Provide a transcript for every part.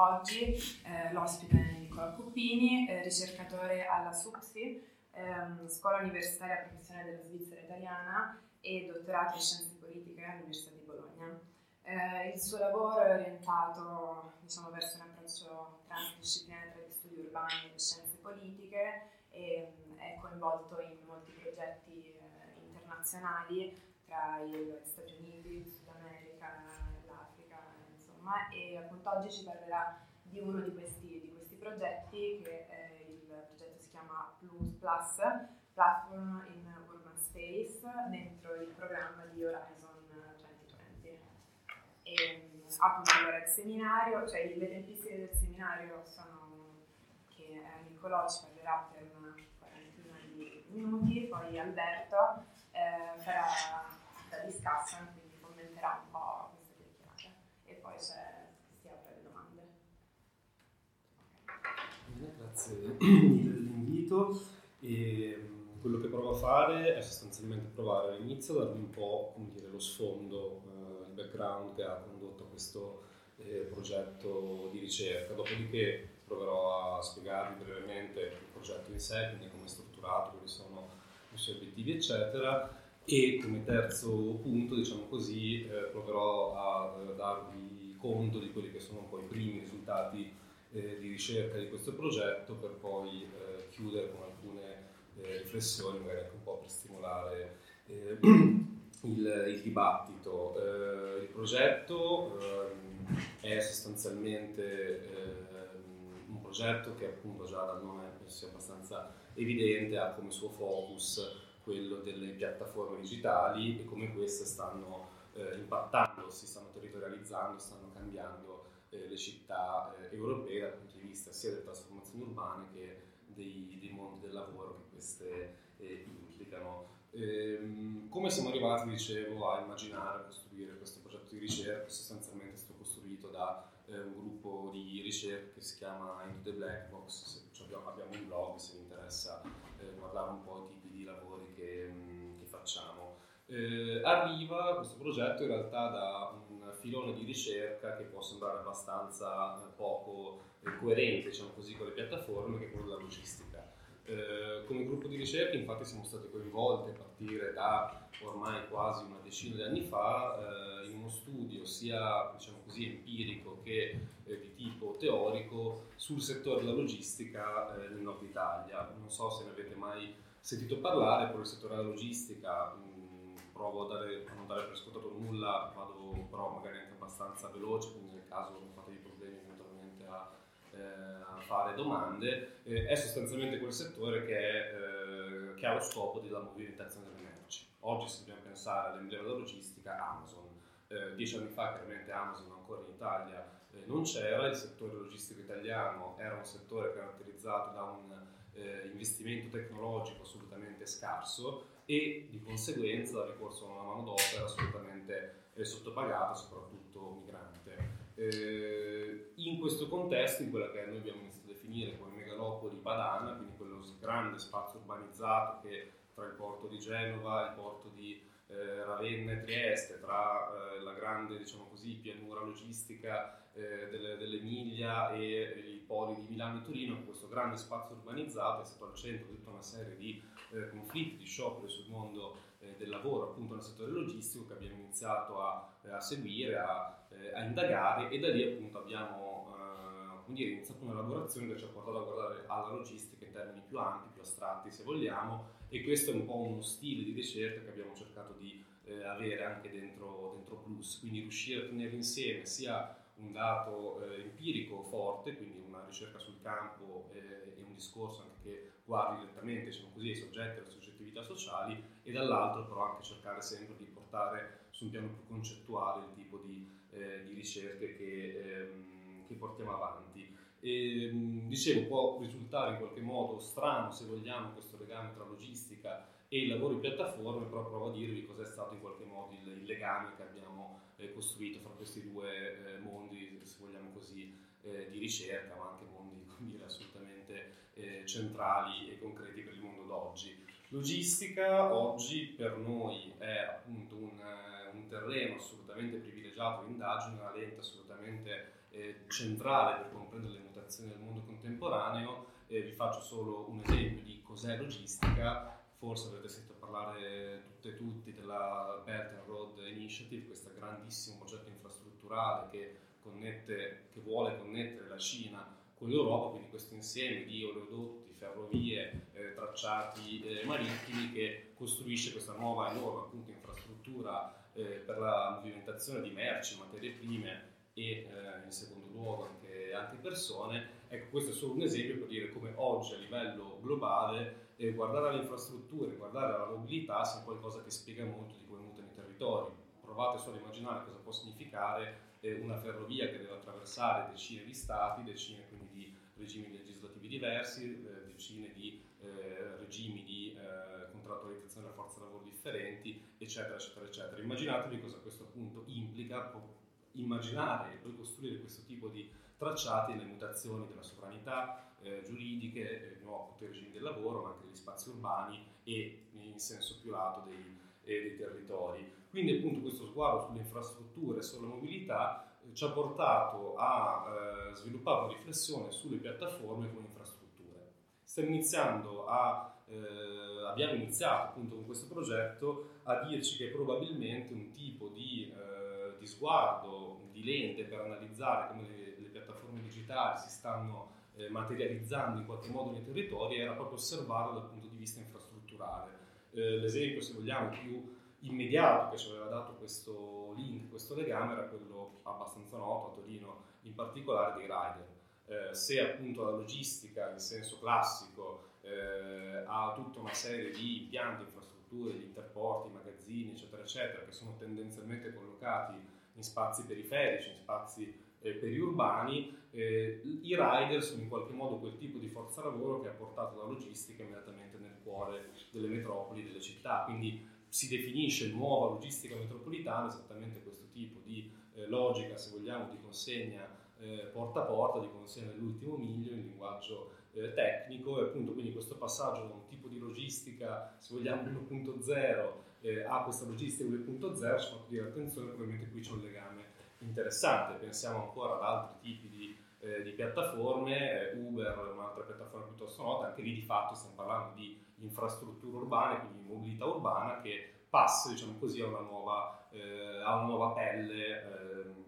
oggi eh, l'ospite è Nicola Cuppini, eh, ricercatore alla SUPSI, ehm, Scuola Universitaria Professionale della Svizzera Italiana e dottorato in Scienze Politiche all'Università di Bologna. Eh, il suo lavoro è orientato diciamo, verso un approccio transdisciplinare tra gli studi urbani e le scienze politiche e mm, è coinvolto in molti progetti eh, internazionali tra gli Stati Uniti, il Sud America, l'Africa, insomma, e appunto oggi ci parlerà di uno di questi, di questi progetti che è il progetto si chiama Plus Plus, Platform in Urban Space, dentro il programma di Horizon 2020. E appunto allora il seminario, cioè le tempistiche del seminario sono che eh, Nicolò ci parlerà per una quarantina di minuti, poi Alberto eh, farà da discussion, quindi commenterà un po' queste chiacchierate e poi c'è, si apre le domande. Grazie dell'invito. E mm, quello che provo a fare è sostanzialmente provare all'inizio a darvi un po' dire, lo sfondo, eh, il background che ha condotto questo eh, progetto di ricerca, dopodiché proverò a spiegarvi brevemente il progetto in sé, quindi come è strutturato, quali sono i suoi obiettivi, eccetera, e come terzo punto, diciamo così, eh, proverò a eh, darvi conto di quelli che sono un po' i primi risultati eh, di ricerca di questo progetto per poi eh, chiudere con alcune eh, riflessioni, magari anche un po' per stimolare eh, il, il, dibattito. il progetto ehm, è sostanzialmente ehm, un progetto che appunto già dal nome penso sia abbastanza evidente, ha come suo focus quello delle piattaforme digitali e come queste stanno eh, impattando, si stanno territorializzando, stanno cambiando eh, le città eh, europee dal punto di vista sia delle trasformazioni urbane che dei, dei mondi del lavoro che queste eh, implicano. Ehm, come siamo arrivati, dicevo, a immaginare, a costruire questo progetto di ricerca? Sostanzialmente è stato costruito da eh, un gruppo di ricerca che si chiama Into the Black Box, cioè abbiamo un blog se vi interessa eh, guardare un po' i tipi di lavori che, che facciamo. Eh, arriva questo progetto in realtà da un filone di ricerca che può sembrare abbastanza eh, poco eh, coerente diciamo così, con le piattaforme, che è quello della logistica. Eh, come gruppo di ricerca infatti siamo stati coinvolti a partire da ormai quasi una decina di anni fa eh, in uno studio sia diciamo così, empirico che eh, di tipo teorico sul settore della logistica nel nord Italia. Non so se ne avete mai sentito parlare, però il settore della logistica provo a, dare, non dare per scontato nulla, vado però magari anche abbastanza veloce, quindi nel caso non fate dei problemi eventualmente a eh, a fare domande, eh, è sostanzialmente quel settore che, è, eh, che, ha lo scopo della movimentazione delle merci. Oggi se dobbiamo pensare all'emblema della logistica, Amazon. dieci anni fa chiaramente Amazon ancora in Italia non c'era, il settore logistico italiano era un settore caratterizzato da un eh, investimento tecnologico assolutamente scarso e di conseguenza il ricorso a una manodopera assolutamente eh, sottopagata, soprattutto migrante. Eh, in questo contesto, in quella che noi abbiamo iniziato a definire come megalopoli padana, quindi quello grande spazio urbanizzato che tra il porto di Genova, il porto di eh, Ravenna e Trieste, tra eh, la grande diciamo così, pianura logistica eh, delle, dell'Emilia e i poli di Milano e Torino, questo grande spazio urbanizzato è stato al centro di tutta una serie di eh, conflitti, di scioperi sul mondo eh, del lavoro appunto nel settore logistico che abbiamo iniziato a, a seguire, a, a, indagare e da lì appunto abbiamo eh, dire, iniziato un'elaborazione che ci ha portato a guardare alla logistica in termini più ampi, più astratti se vogliamo e questo è un po' uno stile di ricerca che abbiamo cercato di eh, avere anche dentro, dentro Plus, quindi riuscire a tenere insieme sia un dato eh, empirico forte, quindi una ricerca sul campo eh, e un discorso anche che guardi direttamente diciamo così, ai soggetti e alle soggettività sociali e dall'altro però anche cercare sempre di portare su un piano più concettuale il tipo di, eh, di ricerche che, ehm, che, portiamo avanti. E, ehm, dicevo, può risultare in qualche modo strano se vogliamo questo legame tra logistica e i lavori piattaforme, però provo a dirvi cos'è stato in qualche modo il, il legame che abbiamo eh, costruito fra questi due eh, mondi, se vogliamo così, eh, di ricerca, ma anche mondi dire, assolutamente eh, centrali e concreti per il mondo d'oggi. Logistica oggi per noi è appunto un, un terreno assolutamente privilegiato di indagine, una lente assolutamente eh, centrale per comprendere le mutazioni del mondo contemporaneo. Eh, vi faccio solo un esempio di cos'è logistica. Forse avrete sentito parlare tutte e tutti della Belt and Road Initiative, questo grandissimo progetto infrastrutturale che, connette, che vuole connettere la Cina con l'Europa, quindi questo insieme di oleodotti, ferrovie, eh, tracciati eh, marittimi che costruisce questa nuova enorme appunto, infrastruttura eh, per la movimentazione di merci, materie prime e eh, in secondo luogo anche, anche, persone. Ecco, questo è solo un esempio per dire come oggi a livello globale eh, guardare alle infrastrutture, guardare alla mobilità sia qualcosa che spiega molto di come mutano i territori. Provate solo a immaginare cosa può significare eh, una ferrovia che deve attraversare decine di stati, decine quindi di regimi legislativi diversi, eh, decine di eh, regimi di eh, contrattualizzazione della forza lavoro differenti, eccetera, eccetera, eccetera. Immaginatevi cosa questo appunto implica, immaginare e poi costruire questo tipo di tracciati le mutazioni della sovranità eh, giuridiche, il nuovo regime del lavoro, ma anche degli spazi urbani e in senso più lato dei, eh, dei territori. Quindi appunto questo sguardo sulle infrastrutture e sulla mobilità eh, ci ha portato a eh, sviluppare una riflessione sulle piattaforme come infrastrutture. Stiamo iniziando a, eh, abbiamo iniziato appunto con questo progetto a dirci che probabilmente un tipo di, eh, di sguardo, di lente per analizzare come le, digitali si stanno eh, materializzando in qualche modo nei territori era proprio osservarlo dal punto di vista infrastrutturale. Eh, l'esempio, se vogliamo, più immediato che ci aveva dato questo link, questo legame, era quello abbastanza noto a Torino, in particolare dei rider. Eh, se appunto la logistica in senso classico eh, ha tutta una serie di impianti, infrastrutture, di interporti, magazzini, eccetera, eccetera, che sono tendenzialmente collocati in spazi periferici, in spazi eh, periurbani, eh, i rider sono in qualche modo quel tipo di forza lavoro che ha portato la logistica immediatamente nel cuore delle metropoli, delle città. Quindi si definisce nuova logistica metropolitana esattamente questo tipo di eh, logica, se vogliamo, di consegna eh, porta a porta, di consegna dell'ultimo miglio in linguaggio eh, tecnico e appunto quindi questo passaggio da un tipo di logistica, se vogliamo, 1.0 eh, a questa logistica 2.0 ci fa dire attenzione, probabilmente qui c'è un legame interessante, pensiamo ancora ad altri tipi di, eh, di piattaforme, eh, Uber un'altra piattaforma piuttosto nota, anche lì di fatto stiamo parlando di infrastrutture urbane, quindi mobilità urbana che passa diciamo così, a, una nuova, eh, a una nuova pelle ehm,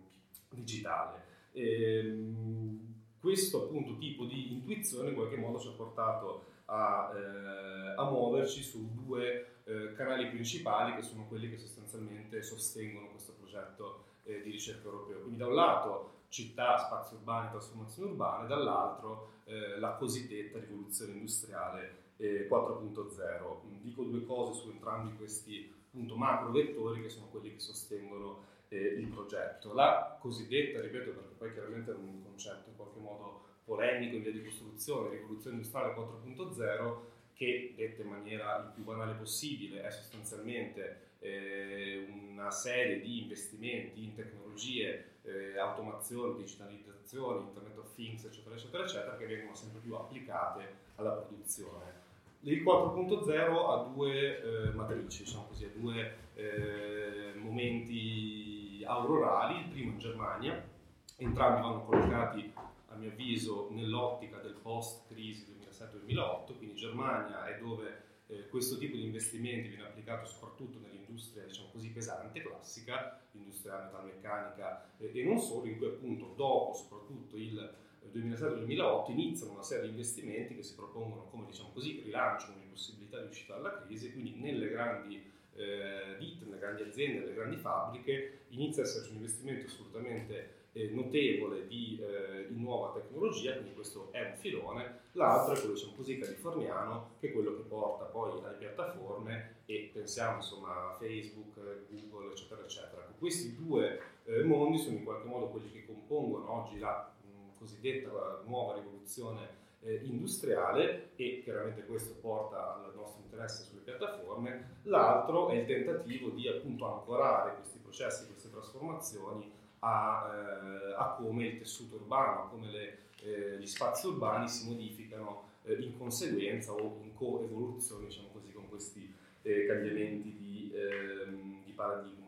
digitale. E, ehm, questo appunto tipo di intuizione in qualche modo ci ha portato a, eh, a muoverci su due eh, canali principali che sono quelli che sostanzialmente sostengono questo progetto eh, di ricerca europeo. Quindi da un lato città, spazi urbani, trasformazione urbana, e dall'altro eh, la cosiddetta rivoluzione industriale 4.0. Mm, dico due cose su entrambi questi appunto, macro vettori che sono quelli che sostengono eh, il progetto. La cosiddetta, ripeto perché poi chiaramente è un concetto in qualche modo polemico in via di costruzione, rivoluzione industriale 4.0, che detta in maniera il più banale possibile è sostanzialmente eh, una serie di investimenti in tecnologie, eh, automazione, digitalizzazione, Internet of Things, eccetera, eccetera, eccetera, che vengono sempre più applicate alla produzione. Il 4.0 ha due eh, matrici, diciamo così, ha due eh, momenti aurorali, il primo in Germania, entrambi vanno collocati a mio avviso nell'ottica del post-crisi 2007-2008, quindi Germania è dove eh, questo tipo di investimenti viene applicato soprattutto nell'industria diciamo così pesante, classica, l'industria metalmeccanica eh, e non solo, in cui appunto dopo soprattutto il 2007-2008 iniziano una serie di investimenti che si propongono come diciamo così rilanciano le possibilità di uscita dalla crisi quindi nelle grandi eh, ditte, nelle grandi aziende, nelle grandi fabbriche inizia ad esserci un investimento assolutamente eh, notevole di, eh, di, nuova tecnologia, quindi questo è un filone, l'altro è quello diciamo così californiano che è quello che porta poi alle piattaforme e pensiamo insomma a Facebook, Google eccetera eccetera. Questi due eh, mondi sono in qualche modo quelli che compongono oggi la cosiddetta nuova rivoluzione eh, industriale e chiaramente questo porta al nostro interesse sulle piattaforme, l'altro è il tentativo di appunto ancorare questi processi, queste trasformazioni a, eh, a come il tessuto urbano, a come le, eh, gli spazi urbani si modificano eh, in conseguenza o in coevoluzione diciamo così, con questi eh, cambiamenti di, ehm, di paradigma.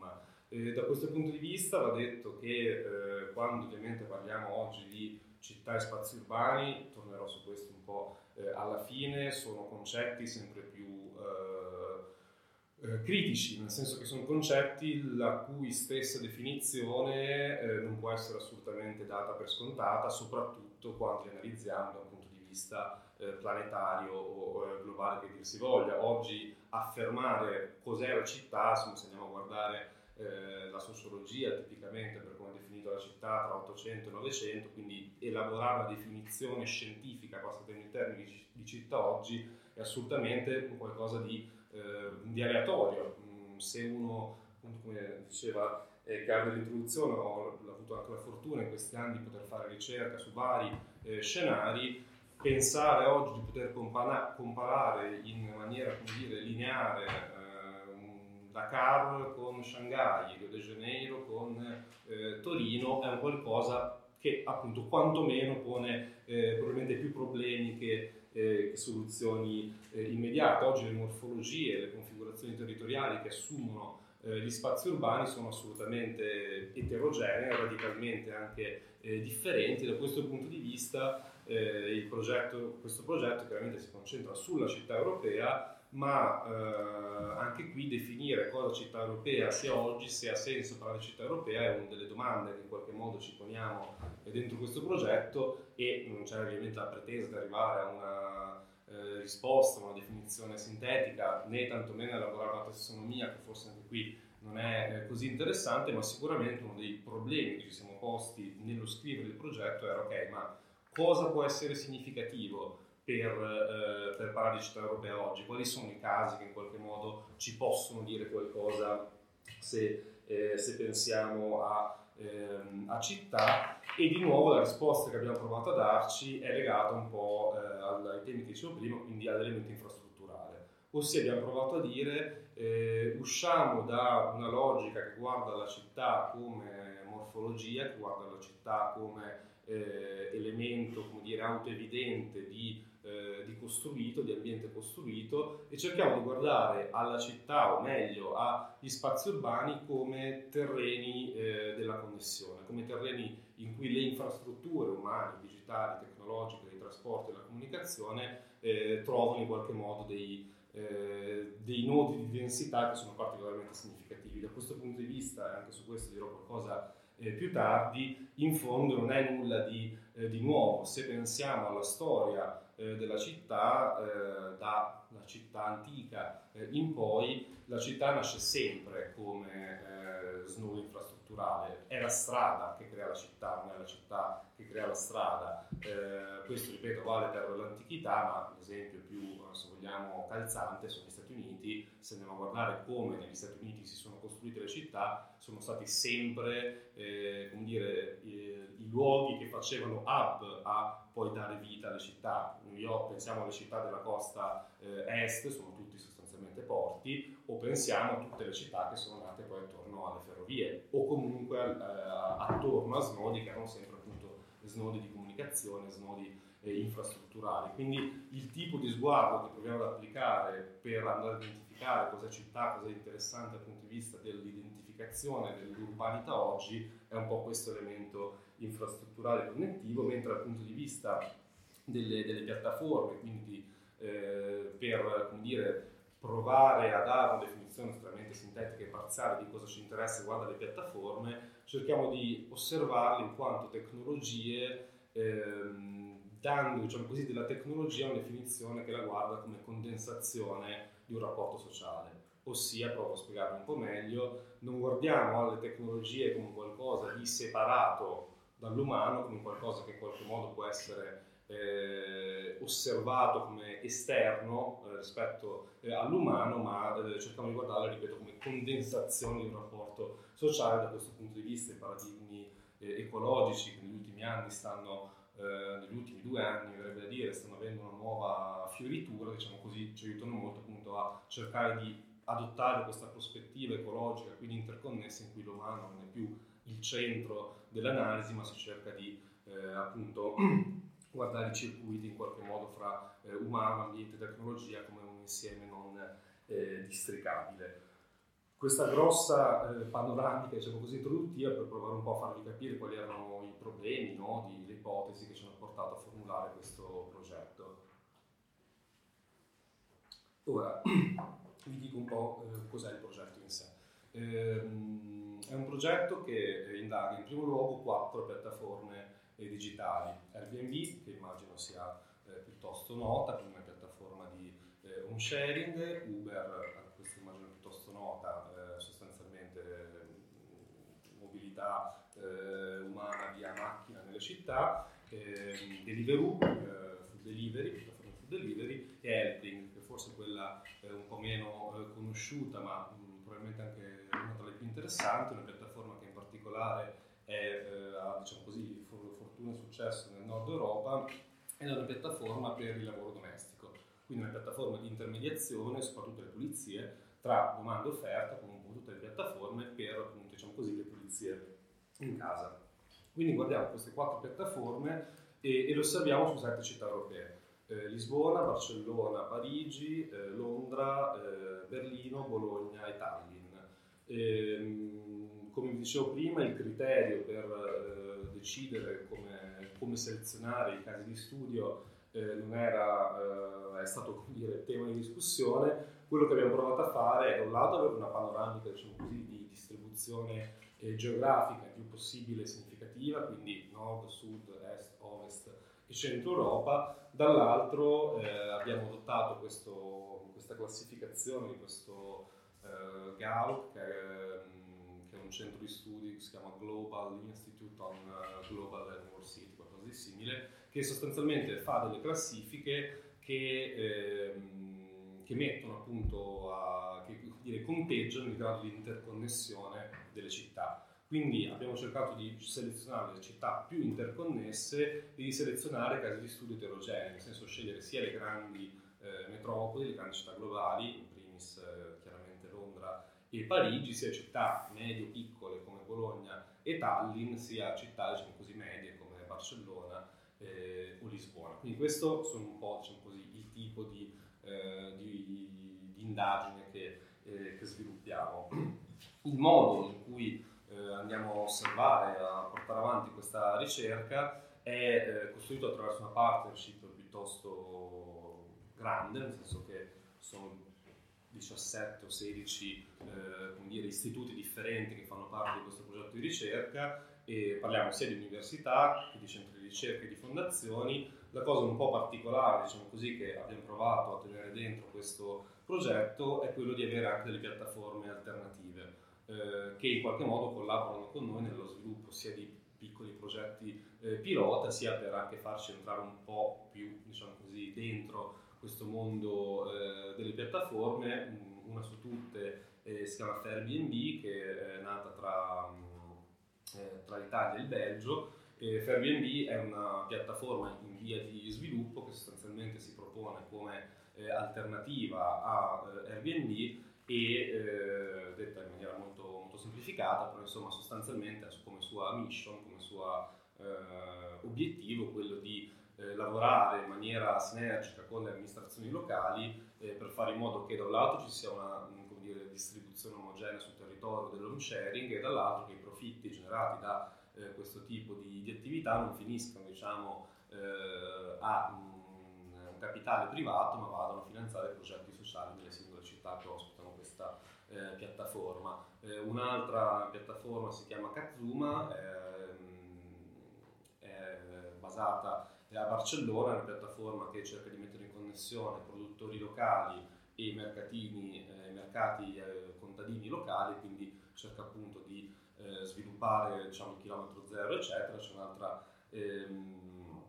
Da questo punto di vista va detto che eh, quando ovviamente parliamo oggi di città e spazi urbani, tornerò su questo un po' alla fine, sono concetti sempre più eh, eh, critici, nel senso che sono concetti la cui stessa definizione eh, non può essere assolutamente data per scontata, soprattutto quando li analizziamo da un punto di vista planetario o globale che dir si voglia. Oggi affermare cos'è la città, se andiamo a guardare eh, la sociologia tipicamente per come è definita la città tra 800 e 900, quindi elaborare una definizione scientifica, passatemi in termini di, di città oggi, è assolutamente qualcosa di, eh, di aleatorio. Mm, se uno, come diceva eh, Carlo nell'introduzione, ho avuto anche la fortuna in questi anni di poter fare ricerca su vari eh, scenari, pensare oggi di poter compara- comparare in maniera, dire, lineare Dakar con Shanghai, Rio de Janeiro con eh, Torino è un qualcosa che appunto quantomeno pone eh, probabilmente più problemi che, eh, soluzioni eh, immediate. Oggi le morfologie, le configurazioni territoriali che assumono eh, gli spazi urbani sono assolutamente eterogenee, radicalmente anche eh, differenti. Da questo punto di vista progetto, questo progetto chiaramente si concentra sulla città europea ma eh, anche qui definire cosa città europea sia oggi, se ha senso parlare di città europea, è una delle domande che in qualche modo ci poniamo dentro questo progetto e non c'è ovviamente la pretesa di arrivare a una eh, risposta, una definizione sintetica, né tantomeno elaborare una tassonomia, che forse anche qui non è eh, così interessante, ma sicuramente uno dei problemi che ci siamo posti nello scrivere il progetto era ok, ma cosa può essere significativo? Per, eh, per parlare di città europea oggi? Quali sono i casi che in qualche modo ci possono dire qualcosa se, eh, se pensiamo a, ehm, a, città? E di nuovo la risposta che abbiamo provato a darci è legata un po' eh, ai temi che dicevo prima, quindi all'elemento infrastrutturale. Ossia abbiamo provato a dire eh, usciamo da una logica che guarda la città come morfologia, che guarda la città come eh, elemento, come dire, autoevidente di eh, di costruito, di ambiente costruito e cerchiamo di guardare alla città o meglio agli spazi urbani come terreni eh, della connessione, come terreni in cui le infrastrutture umane, digitali, tecnologiche, dei trasporti e della comunicazione eh, trovano in qualche modo dei, eh, dei nodi di densità che sono particolarmente significativi. Da questo punto di vista, anche su questo dirò qualcosa eh, più tardi, in fondo non è nulla di, eh, di nuovo. Se pensiamo alla storia eh, della città, eh, dalla città antica eh, in poi, la città nasce sempre come eh, snodo infrastrutturale. È la strada che crea la città, non è la città che crea la strada. Eh, questo, ripeto, vale per l'antichità, ma l'esempio più, se vogliamo, calzante sono gli Stati Uniti. Se andiamo a guardare come negli Stati Uniti si sono costruite le città, sono stati sempre, come dire, i luoghi che facevano hub a poi dare vita alle città. Io, pensiamo alle città della costa eh, est, sono tutti sostanzialmente porti, o pensiamo a tutte le città che sono nate poi attorno alle ferrovie, o comunque eh, attorno a snodi che erano sempre appunto snodi di comunicazione, snodi eh, infrastrutturali. Quindi il tipo di sguardo che proviamo ad applicare per andare a identificare cosa è città, cosa è interessante dal punto di vista dell'identificazione dell'urbanità oggi, è un po' questo elemento infrastrutturale connettivo, mentre dal punto di vista delle, delle piattaforme, quindi eh, per dire, provare a dare una definizione estremamente sintetica e parziale di cosa ci interessa riguardo alle piattaforme, cerchiamo di osservarle in quanto tecnologie, ehm, dando diciamo così, della tecnologia una definizione che la guarda come condensazione di un rapporto sociale. Ossia, provo a spiegarlo un po' meglio, non guardiamo alle tecnologie come qualcosa di separato dall'umano come qualcosa che in qualche modo può essere eh, osservato come esterno eh, rispetto eh, all'umano, ma eh, cerchiamo di guardarlo, ripeto, come condensazione di un rapporto sociale da questo punto di vista. I paradigmi eh, ecologici che negli ultimi anni stanno, eh, negli ultimi due anni, verrebbe da dire, stanno avendo una nuova fioritura, diciamo così, ci aiutano molto appunto a cercare di adottare questa prospettiva ecologica, quindi interconnessa, in cui l'umano non è più il centro dell'analisi, ma si cerca di eh, appunto guardare i circuiti in qualche modo fra eh, umano, ambiente e tecnologia come un insieme non eh, districabile. questa grossa eh, panoramica, diciamo così, introduttiva per provare un po' a farvi capire quali erano i problemi, no, di, le ipotesi che ci hanno portato a formulare questo progetto. Ora, vi dico un po' eh, cos'è il progetto in sé. Ehm, è un progetto che indaga in primo luogo quattro piattaforme eh, digitali. Airbnb, che immagino sia eh, piuttosto nota, una piattaforma di eh, home sharing, Uber, questa immagino piuttosto nota, eh, sostanzialmente mobilità umana via macchina nelle città, ehm, Deliveroo, food delivery, piattaforma food delivery, e Helping, che forse è quella un po' meno conosciuta, ma mh, probabilmente anche interessanti, una piattaforma che in particolare è, eh, ha diciamo così, fortuna e successo nel nord Europa ed è una piattaforma per il lavoro domestico, quindi una piattaforma di intermediazione, soprattutto le pulizie, tra domanda e offerta, come tutte le piattaforme, per appunto, diciamo così, le pulizie in casa. Quindi guardiamo queste quattro piattaforme e, e le osserviamo su sette città europee. Eh, Lisbona, Barcellona, Parigi, eh, Londra, eh, Berlino, Bologna e Tallinn. Ehm, come vi dicevo prima, il criterio per eh, decidere come, come, selezionare i casi di studio eh, non era, è stato dire, tema di discussione. Quello che abbiamo provato a fare è da un lato avere una panoramica diciamo così, di distribuzione geografica il più possibile significativa, quindi nord, sud, est, ovest e centro Europa, dall'altro eh, abbiamo adottato questo, questa classificazione di questo eh, GAL, che mm, che è, un centro di studi che si chiama Global Institute on uh, Global and World City, qualcosa di simile, che sostanzialmente fa delle classifiche che, ehm, che mettono appunto a, che dire, conteggiano il grado di interconnessione delle città. Quindi abbiamo cercato di selezionare le città più interconnesse e di selezionare casi di studio eterogenei, nel senso scegliere sia le grandi eh, metropoli, le grandi città globali, in primis eh, e Parigi, sia città medio-piccole come Bologna e Tallinn, sia città diciamo così, medie come Barcellona eh, o Lisbona. Quindi questo sono un po' diciamo così, il tipo di, eh, di, di indagine che, eh, che sviluppiamo. Il modo in cui eh, andiamo a osservare, a portare avanti questa ricerca è eh, costruito attraverso una partnership piuttosto grande, nel senso che sono 17 o 16 eh, dire, istituti differenti che fanno parte di questo progetto di ricerca e parliamo sia di università che di centri di ricerca e di fondazioni. La cosa un po' particolare, diciamo così, che abbiamo provato a tenere dentro questo progetto è quello di avere anche delle piattaforme alternative eh, che in qualche modo collaborano con noi nello sviluppo sia di piccoli progetti eh, pilota, sia per anche farci entrare un po' più diciamo così, dentro questo mondo eh, delle piattaforme. Una su tutte eh, si chiama Airbnb, che è nata tra, mm, eh, tra l'Italia e il Belgio. Airbnb è una piattaforma in via di sviluppo che sostanzialmente si propone come eh, alternativa a Airbnb e eh, detta in maniera molto, molto, semplificata, però insomma sostanzialmente come sua mission, come suo eh, obiettivo quello di eh, lavorare in maniera sinergica con le amministrazioni locali eh, per fare in modo che da un lato ci sia una dire, distribuzione omogenea sul territorio dell'home sharing e dall'altro che i profitti generati da eh, questo tipo di, di, attività non finiscano diciamo, eh, a un, un capitale privato ma vadano a finanziare progetti sociali nelle singole città che ospitano questa eh, piattaforma. Eh, un'altra piattaforma si chiama Kazuma, ehm, è basata a Barcellona, è una piattaforma che cerca di mettere in connessione produttori locali e mercatini, eh, mercati eh, contadini locali, quindi cerca appunto di eh, sviluppare diciamo, il chilometro zero, eccetera. C'è un'altra, ehm,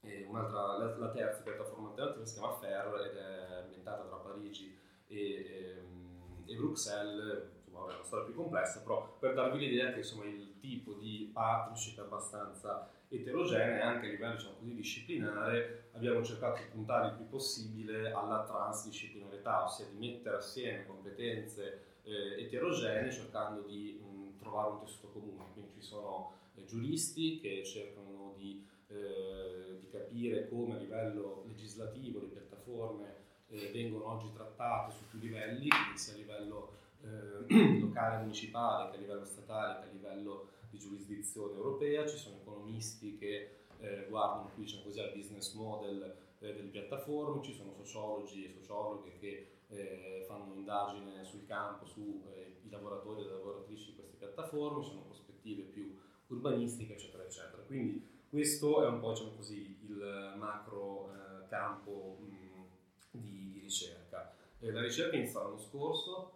eh, un'altra la, la, terza piattaforma alternativa si chiama FAIR ed è ambientata tra Parigi e, ehm, e Bruxelles, insomma, è una storia più complessa, però per darvi l'idea che insomma, il tipo di partnership è abbastanza eterogenea e anche a livello diciamo così, disciplinare abbiamo cercato di puntare il più possibile alla transdisciplinarietà, ossia di mettere assieme competenze eh, eterogenee cercando di mh, trovare un tessuto comune. Quindi ci sono eh, giuristi che cercano di, eh, di capire come a livello legislativo le piattaforme eh, vengono oggi trattate su più livelli, sia a livello eh, locale municipale che a livello statale che a livello di giurisdizione europea, ci sono economisti che eh, guardano qui diciamo così, al business model eh, delle piattaforme, ci sono sociologi e sociologhe che eh, fanno indagine sul campo sui eh, lavoratori e le lavoratrici di queste piattaforme, ci sono prospettive più urbanistiche, eccetera, eccetera. Quindi questo è un po' diciamo così, il macro eh, campo mh, di, di, ricerca. Eh, la ricerca è iniziata l'anno scorso,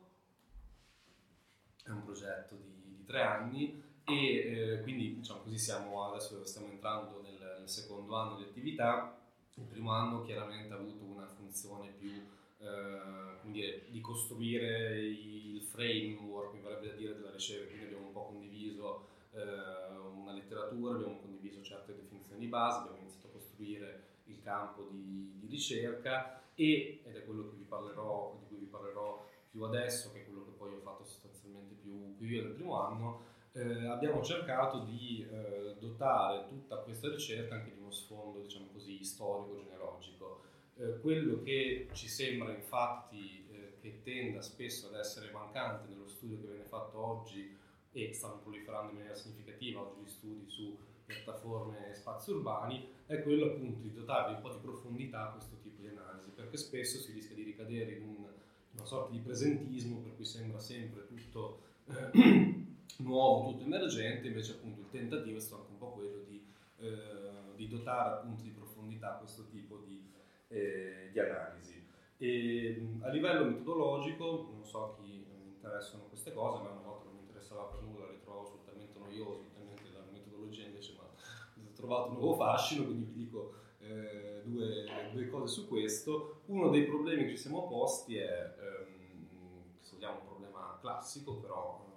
è un progetto di, di tre anni e eh, quindi diciamo così siamo adesso stiamo entrando nel, nel, secondo anno di attività. Il primo anno chiaramente ha avuto una funzione più eh, dire, di costruire il framework, mi verrebbe dire, della ricerca, quindi abbiamo un po' condiviso eh, una letteratura, abbiamo condiviso certe definizioni di base, abbiamo iniziato a costruire il campo di, di ricerca e, ed è quello parlerò, di cui vi parlerò più adesso, che è quello che poi ho fatto sostanzialmente più, più io nel primo anno, eh, abbiamo cercato di eh, dotare tutta questa ricerca anche di uno sfondo, diciamo così, storico-genealogico. Eh, quello che ci sembra infatti eh, che tenda spesso ad essere mancante nello studio che viene fatto oggi e stanno proliferando in maniera significativa oggi gli studi su piattaforme e spazi urbani, è quello appunto di dotare un po' di profondità a questo tipo di analisi, perché spesso si rischia di ricadere in, un, una sorta di presentismo per cui sembra sempre tutto nuovo, tutto emergente, invece appunto il tentativo è stato anche un po' quello di, eh, di dotare appunto di profondità questo tipo di, eh, di analisi. E, a livello metodologico, non so chi interessano queste cose, ma una volta non mi interessava per nulla, le trovo assolutamente noioso, talmente la metodologia invece ma ho trovato un nuovo fascino, quindi vi dico eh, due, due, cose su questo. Uno dei problemi che ci siamo posti è, ehm, se vogliamo, un problema classico, però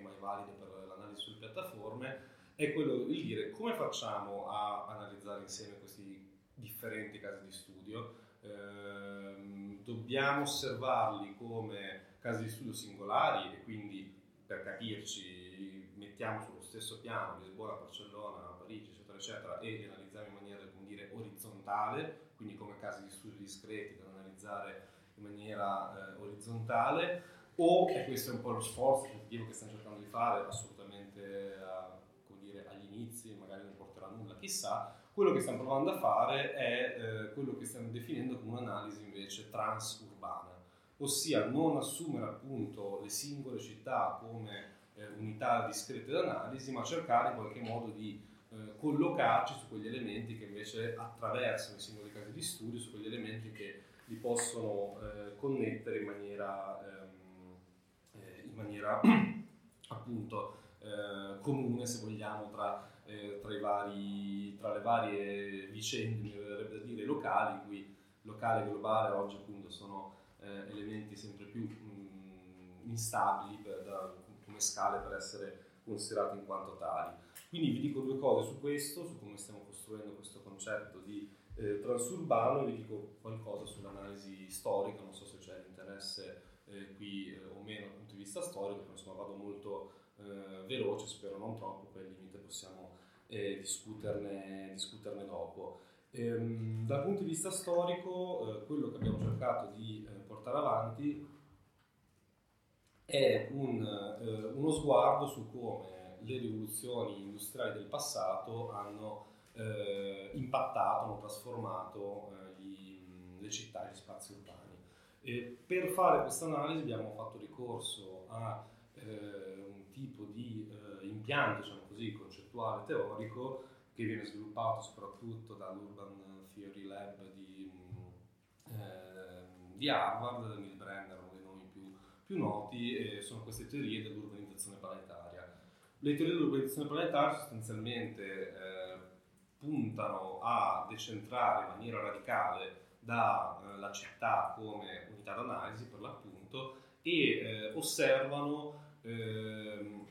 mai valide per l'analisi sulle piattaforme, è quello di dire come facciamo a analizzare insieme questi differenti casi di studio. Eh, dobbiamo osservarli come casi di studio singolari e quindi per capirci mettiamo sullo stesso piano Lisbona, Barcellona, Parigi, eccetera, eccetera, e li analizziamo in maniera, come dire, orizzontale, quindi come casi di studio discreti da analizzare in maniera eh, orizzontale o, e questo è un po' lo sforzo tentativo che stiamo cercando di fare, assolutamente a, dire, agli inizi, magari non porterà a nulla, chissà, quello che stiamo provando a fare è eh, quello che stiamo definendo come un'analisi invece transurbana, ossia non assumere appunto le singole città come eh, unità discrete d'analisi, ma cercare in qualche modo di eh, collocarci su quegli elementi che invece attraversano i singoli casi di studio, su quegli elementi che li possono eh, connettere in maniera ehm, maniera appunto eh, comune, se vogliamo, tra, eh, tra, vari, tra, le varie vicende, mi verrebbe da dire, locali, cui locale e globale oggi appunto sono eh, elementi sempre più mh, instabili per, da, come scale per essere considerati in quanto tali. Quindi vi dico due cose su questo, su come stiamo costruendo questo concetto di eh, transurbano e vi dico qualcosa sull'analisi storica, non so se c'è l'interesse eh, qui eh, o meno di vista storico, insomma vado molto eh, veloce, spero non troppo, poi al limite possiamo eh, discuterne, discuterne, dopo. Ehm, dal punto di vista storico, eh, quello che abbiamo cercato di portare avanti è un, uno sguardo su come le rivoluzioni industriali del passato hanno eh, impattato, hanno trasformato eh, gli, le città e gli spazi urbani. E per fare questa analisi abbiamo fatto ricorso a eh, un tipo di eh, impianto, diciamo così, concettuale teorico che viene sviluppato soprattutto dall'Urban Theory Lab di, eh, di Harvard, Neil Brenner, uno dei nomi più, più noti, sono queste teorie dell'urbanizzazione planetaria. Le teorie dell'urbanizzazione planetaria sostanzialmente eh, puntano a decentrare in maniera radicale dalla eh, città come unità d'analisi per l'appunto e eh, osservano eh,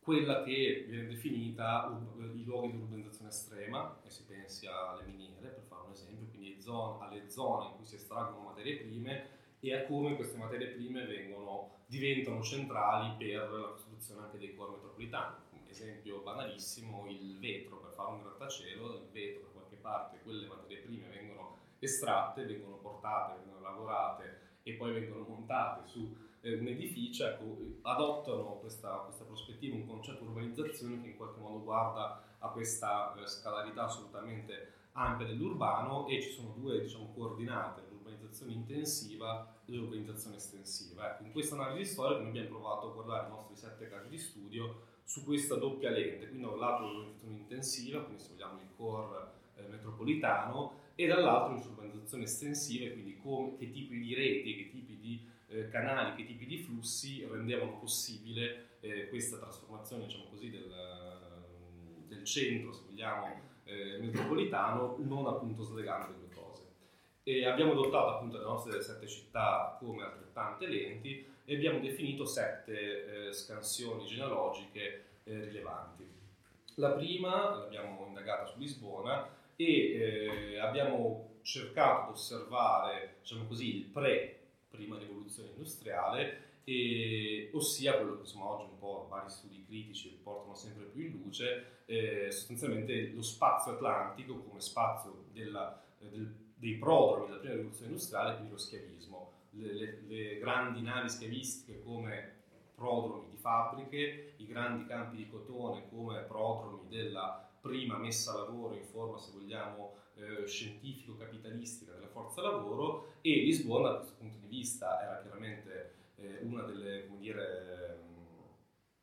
quella che viene definita ur- i luoghi di urbanizzazione estrema, e si pensi alle miniere per fare un esempio, quindi zone, alle zone in cui si estraggono materie prime e a come queste materie prime vengono, diventano centrali per la costruzione anche dei core metropolitani. Un esempio banalissimo, il vetro, per fare un grattacielo, il vetro da qualche parte, quelle materie prime estratte, vengono portate, vengono lavorate e poi vengono montate su eh, un edificio, ecco, adottano questa, questa, prospettiva, un concetto di urbanizzazione che in qualche modo guarda a questa eh, scalarità assolutamente ampia dell'urbano e ci sono due diciamo, coordinate, l'urbanizzazione intensiva e l'urbanizzazione estensiva. Ecco, in questa analisi storica noi abbiamo provato a guardare i nostri sette casi di studio su questa doppia lente, quindi da un lato l'urbanizzazione intensiva, quindi se vogliamo il core eh, metropolitano, e dall'altro l'urbanizzazione estensiva, quindi come, che tipi di reti, che tipi di eh, canali, che tipi di flussi rendevano possibile eh, questa trasformazione diciamo così, del, del centro, se vogliamo, eh, metropolitano, non appunto slegando le due cose. E abbiamo adottato appunto le nostre sette città come altrettante lenti e abbiamo definito sette eh, scansioni genealogiche eh, rilevanti. La prima l'abbiamo indagata su Lisbona e eh, abbiamo cercato di osservare, diciamo così, il pre prima rivoluzione industriale e, ossia quello che insomma, oggi un po' vari studi critici portano sempre più in luce, eh, sostanzialmente lo spazio atlantico come spazio della, eh, del, dei prodromi della prima rivoluzione industriale, quindi lo schiavismo. Le, le, le, grandi navi schiavistiche come prodromi di fabbriche, i grandi campi di cotone come prodromi della prima messa a lavoro in forma, se vogliamo, eh, scientifico-capitalistica della forza lavoro e Lisbona da questo punto di vista era chiaramente eh, come dire,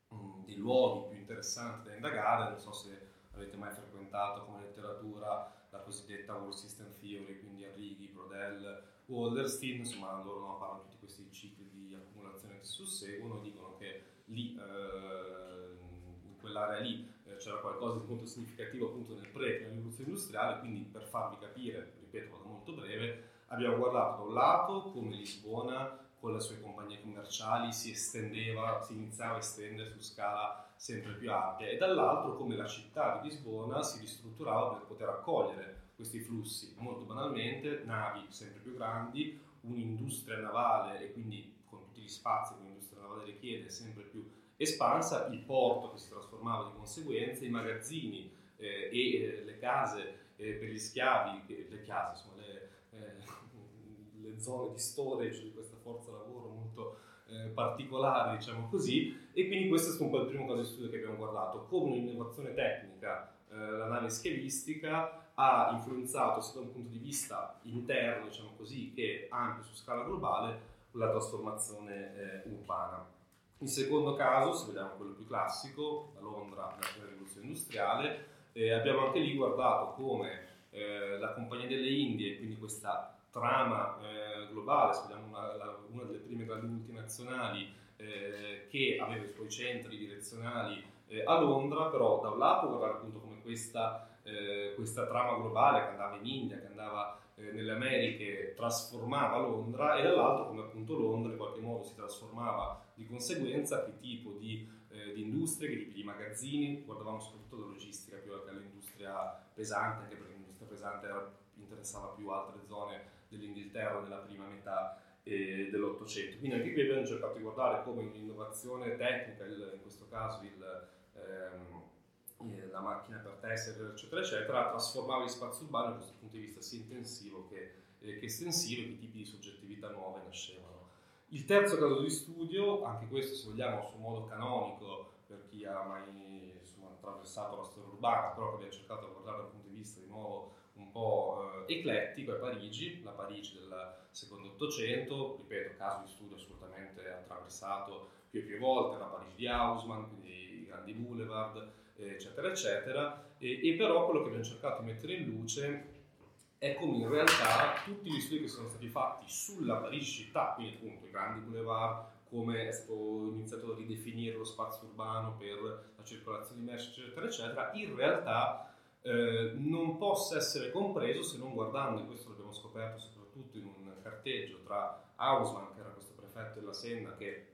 um, dei luoghi più interessanti da indagare, non so se avete mai frequentato come letteratura la cosiddetta World System Theory, quindi Arrighi, Brodel, Wallerstein, insomma loro no, parlano tutti questi cicli di accumulazione che si susseguono, dicono che lì, eh, in quell'area lì, c'era qualcosa di molto significativo appunto nel pre della rivoluzione industriale, quindi per farvi capire, ripeto, vado molto breve, abbiamo guardato da un lato come Lisbona con le sue compagnie commerciali si estendeva, si iniziava a estendere su scala sempre più ampia e dall'altro come la città di Lisbona si ristrutturava per poter accogliere questi flussi. Molto banalmente, navi sempre più grandi, un'industria navale e quindi con tutti gli spazi che l'industria navale richiede sempre più espansa, il porto che si trasformava di conseguenza, i magazzini eh, e eh, le case eh, per gli schiavi, le case, insomma, le, eh, le zone di storage di questa forza lavoro molto eh, particolari, diciamo così, e quindi questo è stato un po' il primo caso di studio che abbiamo guardato, come un'innovazione tecnica, eh, l'analisi schiavistica ha influenzato sia da un punto di vista interno, diciamo così, che ampio su scala globale, la trasformazione eh, urbana. Il secondo caso, se vediamo quello più classico, da Londra, la prima rivoluzione industriale, eh, abbiamo anche lì guardato come eh, la Compagnia delle Indie, quindi questa trama eh, globale, se vediamo una, la, una, delle prime grandi multinazionali eh, che aveva i suoi centri direzionali eh, a Londra, però da un lato guardare appunto come questa, eh, questa trama globale che andava in India, che andava eh, nelle Americhe, trasformava Londra e dall'altro come appunto Londra in qualche modo si trasformava di conseguenza, che tipo di, eh, di industrie, che tipi di magazzini, guardavamo soprattutto la logistica più che all'industria pesante, anche perché l'industria pesante era, interessava più altre zone dell'Inghilterra nella prima metà eh, dell'Ottocento. Quindi anche qui abbiamo cercato di guardare come un'innovazione tecnica, il, in questo caso il, ehm, eh, la macchina per tessere, eccetera, eccetera, trasformava gli spazi urbani da questo punto di vista sia intensivo che, eh, che estensivo e che tipi di soggettività nuove nascevano. Il terzo caso di studio, anche questo se vogliamo su modo canonico per chi ha mai insomma, attraversato la storia urbana, però che abbiamo cercato di guardare dal punto di vista di nuovo un po' eh, eclettico è Parigi, la Parigi del secondo Ottocento, ripeto, caso di studio assolutamente attraversato più e più volte, la Parigi di Haussmann, quindi i grandi boulevard, eccetera, eccetera, e, e però quello che abbiamo cercato di mettere in luce è come in realtà tutti gli studi che sono stati fatti sulla Parigi città, quindi appunto i grandi boulevard, come è stato iniziato a ridefinire lo spazio urbano per la circolazione di merci, eccetera, eccetera, in realtà eh, non possa essere compreso se non guardando, e questo l'abbiamo scoperto soprattutto in un carteggio tra Hausmann, che era questo prefetto della Senna che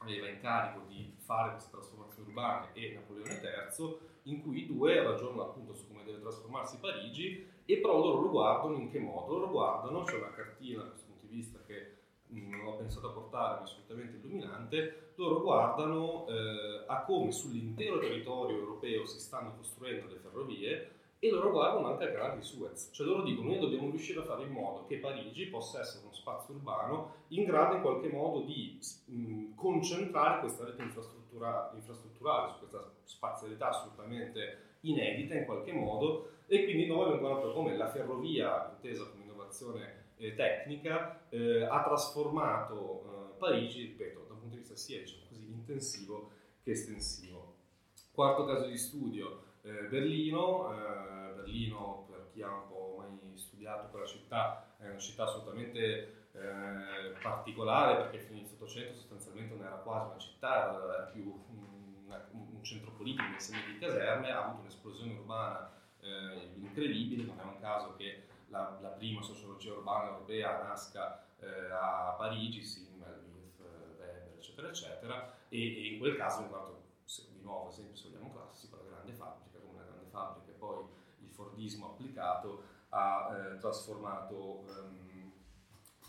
aveva incarico di fare queste trasformazioni urbane, e Napoleone III, in cui i due ragionano appunto su come deve trasformarsi Parigi, e però loro lo guardano in che modo? Loro guardano, c'è una cartina da questo punto di vista che non ho pensato a portare, ma è assolutamente illuminante, loro guardano eh, a come sull'intero territorio europeo si stanno costruendo le ferrovie, e loro guardano anche al canale di Suez, cioè loro dicono noi dobbiamo riuscire a fare in modo che Parigi possa essere uno spazio urbano in grado in qualche modo di mh, concentrare questa rete infrastruttura, infrastrutturale su questa spazialità assolutamente inedita in qualche modo e quindi noi abbiamo guardato come la ferrovia intesa come innovazione eh, tecnica eh, ha trasformato eh, Parigi, ripeto, da un punto di vista sia diciamo così, intensivo che estensivo. Quarto caso di studio, eh, Berlino, eh, Berlino per chi ha un po' mai studiato quella città è una città assolutamente eh, particolare perché fino all'inizio dell'Ottocento sostanzialmente non era quasi una città, era più una, un centro politico insieme di caserme, ha avuto un'esplosione urbana eh, incredibile, non è un caso che la, la prima sociologia urbana europea nasca eh, a Parigi, Simmel, Milf, Weber, eccetera, eccetera, e, e in quel caso, guardato di nuovo esempio se vogliamo classico, la grande fabbrica, fabbrica, e poi il Fordismo applicato ha eh, trasformato um,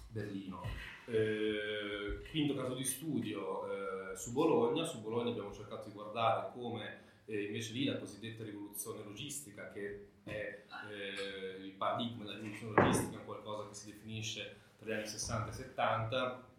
Berlino. Eh, quinto caso di studio eh, su Bologna, su Bologna abbiamo cercato di guardare come eh, invece lì la cosiddetta rivoluzione logistica, che è eh, il paradigma della rivoluzione logistica, qualcosa che si definisce tra gli anni 60 e 70,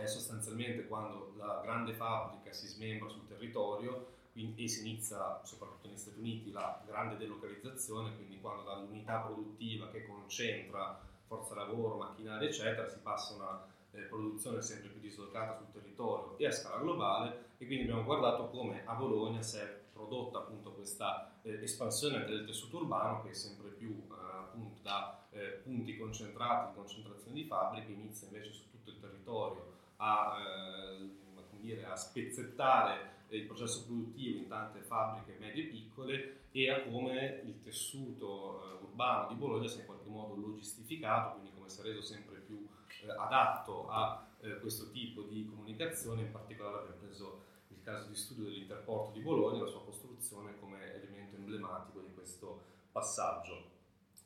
è sostanzialmente quando la grande fabbrica si smembra sul territorio e si inizia, soprattutto negli Stati Uniti, la grande delocalizzazione, quindi quando dall'unità produttiva che concentra forza lavoro, macchinari, eccetera, si passa a una eh, produzione sempre più dislocata sul territorio e a scala globale e quindi abbiamo guardato come a Bologna si è prodotta appunto questa eh, espansione del tessuto urbano che è sempre più eh, appunto da eh, punti concentrati, concentrazione di fabbriche, inizia invece su tutto il territorio a, eh, dire, a spezzettare il processo produttivo in tante fabbriche medie e piccole e a come il tessuto eh, urbano di Bologna sia in qualche modo logistificato, quindi come si è reso sempre più eh, adatto a eh, questo tipo di comunicazione, in particolare abbiamo preso il caso di studio dell'interporto di Bologna, la sua costruzione come elemento emblematico di questo passaggio.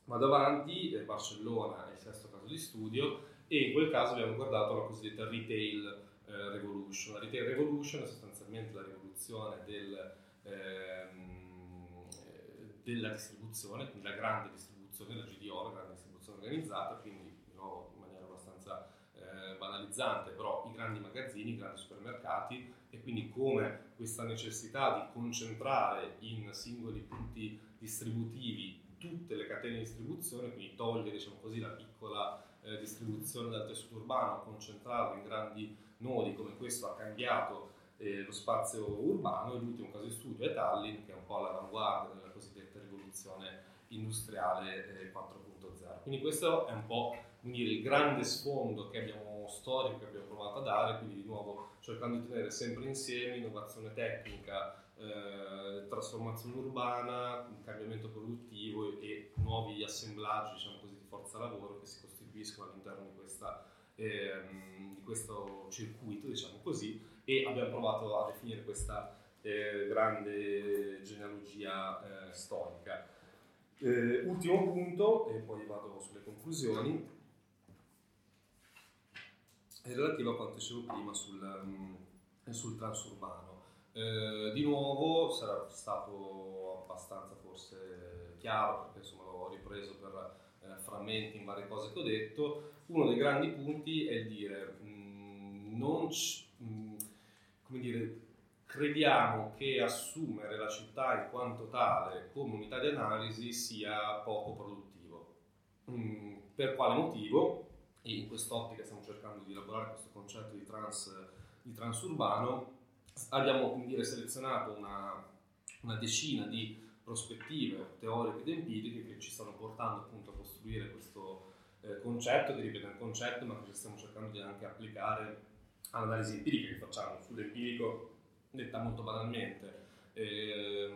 Vado avanti, eh, Barcellona è il sesto caso di studio e in quel caso abbiamo guardato la cosiddetta retail eh, revolution. La retail revolution è sostanzialmente la rivoluzione del, ehm, della distribuzione, quindi la grande distribuzione, la GDO, la grande distribuzione organizzata, quindi di nuovo in maniera abbastanza eh, banalizzante, però i grandi magazzini, i grandi supermercati e quindi come questa necessità di concentrare in singoli punti distributivi tutte le catene di distribuzione, quindi togliere diciamo così, la piccola eh, distribuzione del tessuto urbano, concentrarlo in grandi nodi come questo ha cambiato eh, lo spazio urbano e l'ultimo caso di studio è Tallinn che è un po' all'avanguardia della cosiddetta rivoluzione industriale eh, 4.0. Quindi questo è un po' dire, il grande sfondo che abbiamo storico che abbiamo provato a dare, quindi di nuovo cercando di tenere sempre insieme innovazione tecnica, eh, trasformazione urbana, cambiamento produttivo e, nuovi assemblaggi diciamo così, di forza lavoro che si costituiscono all'interno di, questa, ehm, di questo circuito, diciamo così, e abbiamo provato a definire questa eh, grande genealogia eh, storica. Eh, ultimo punto, e poi vado sulle conclusioni, è relativo a quanto dicevo prima sul, um, sul transurbano. Eh, di nuovo sarà stato abbastanza forse chiaro perché insomma l'ho ripreso per frammenti in varie cose che ho detto. Uno dei grandi punti è il dire mh, mm, non mh, mm, come dire, crediamo che assumere la città in quanto tale come unità di analisi sia poco produttivo. Mm, per quale motivo? E in quest'ottica stiamo cercando di elaborare questo concetto di, trans, di transurbano abbiamo dire, selezionato una, una, decina di prospettive teoriche ed empiriche che ci stanno portando appunto a costruire questo eh, concetto, che ripeto è un concetto ma che stiamo cercando di anche applicare all'analisi empirica che facciamo. Sull'empirico, detta molto banalmente, eh,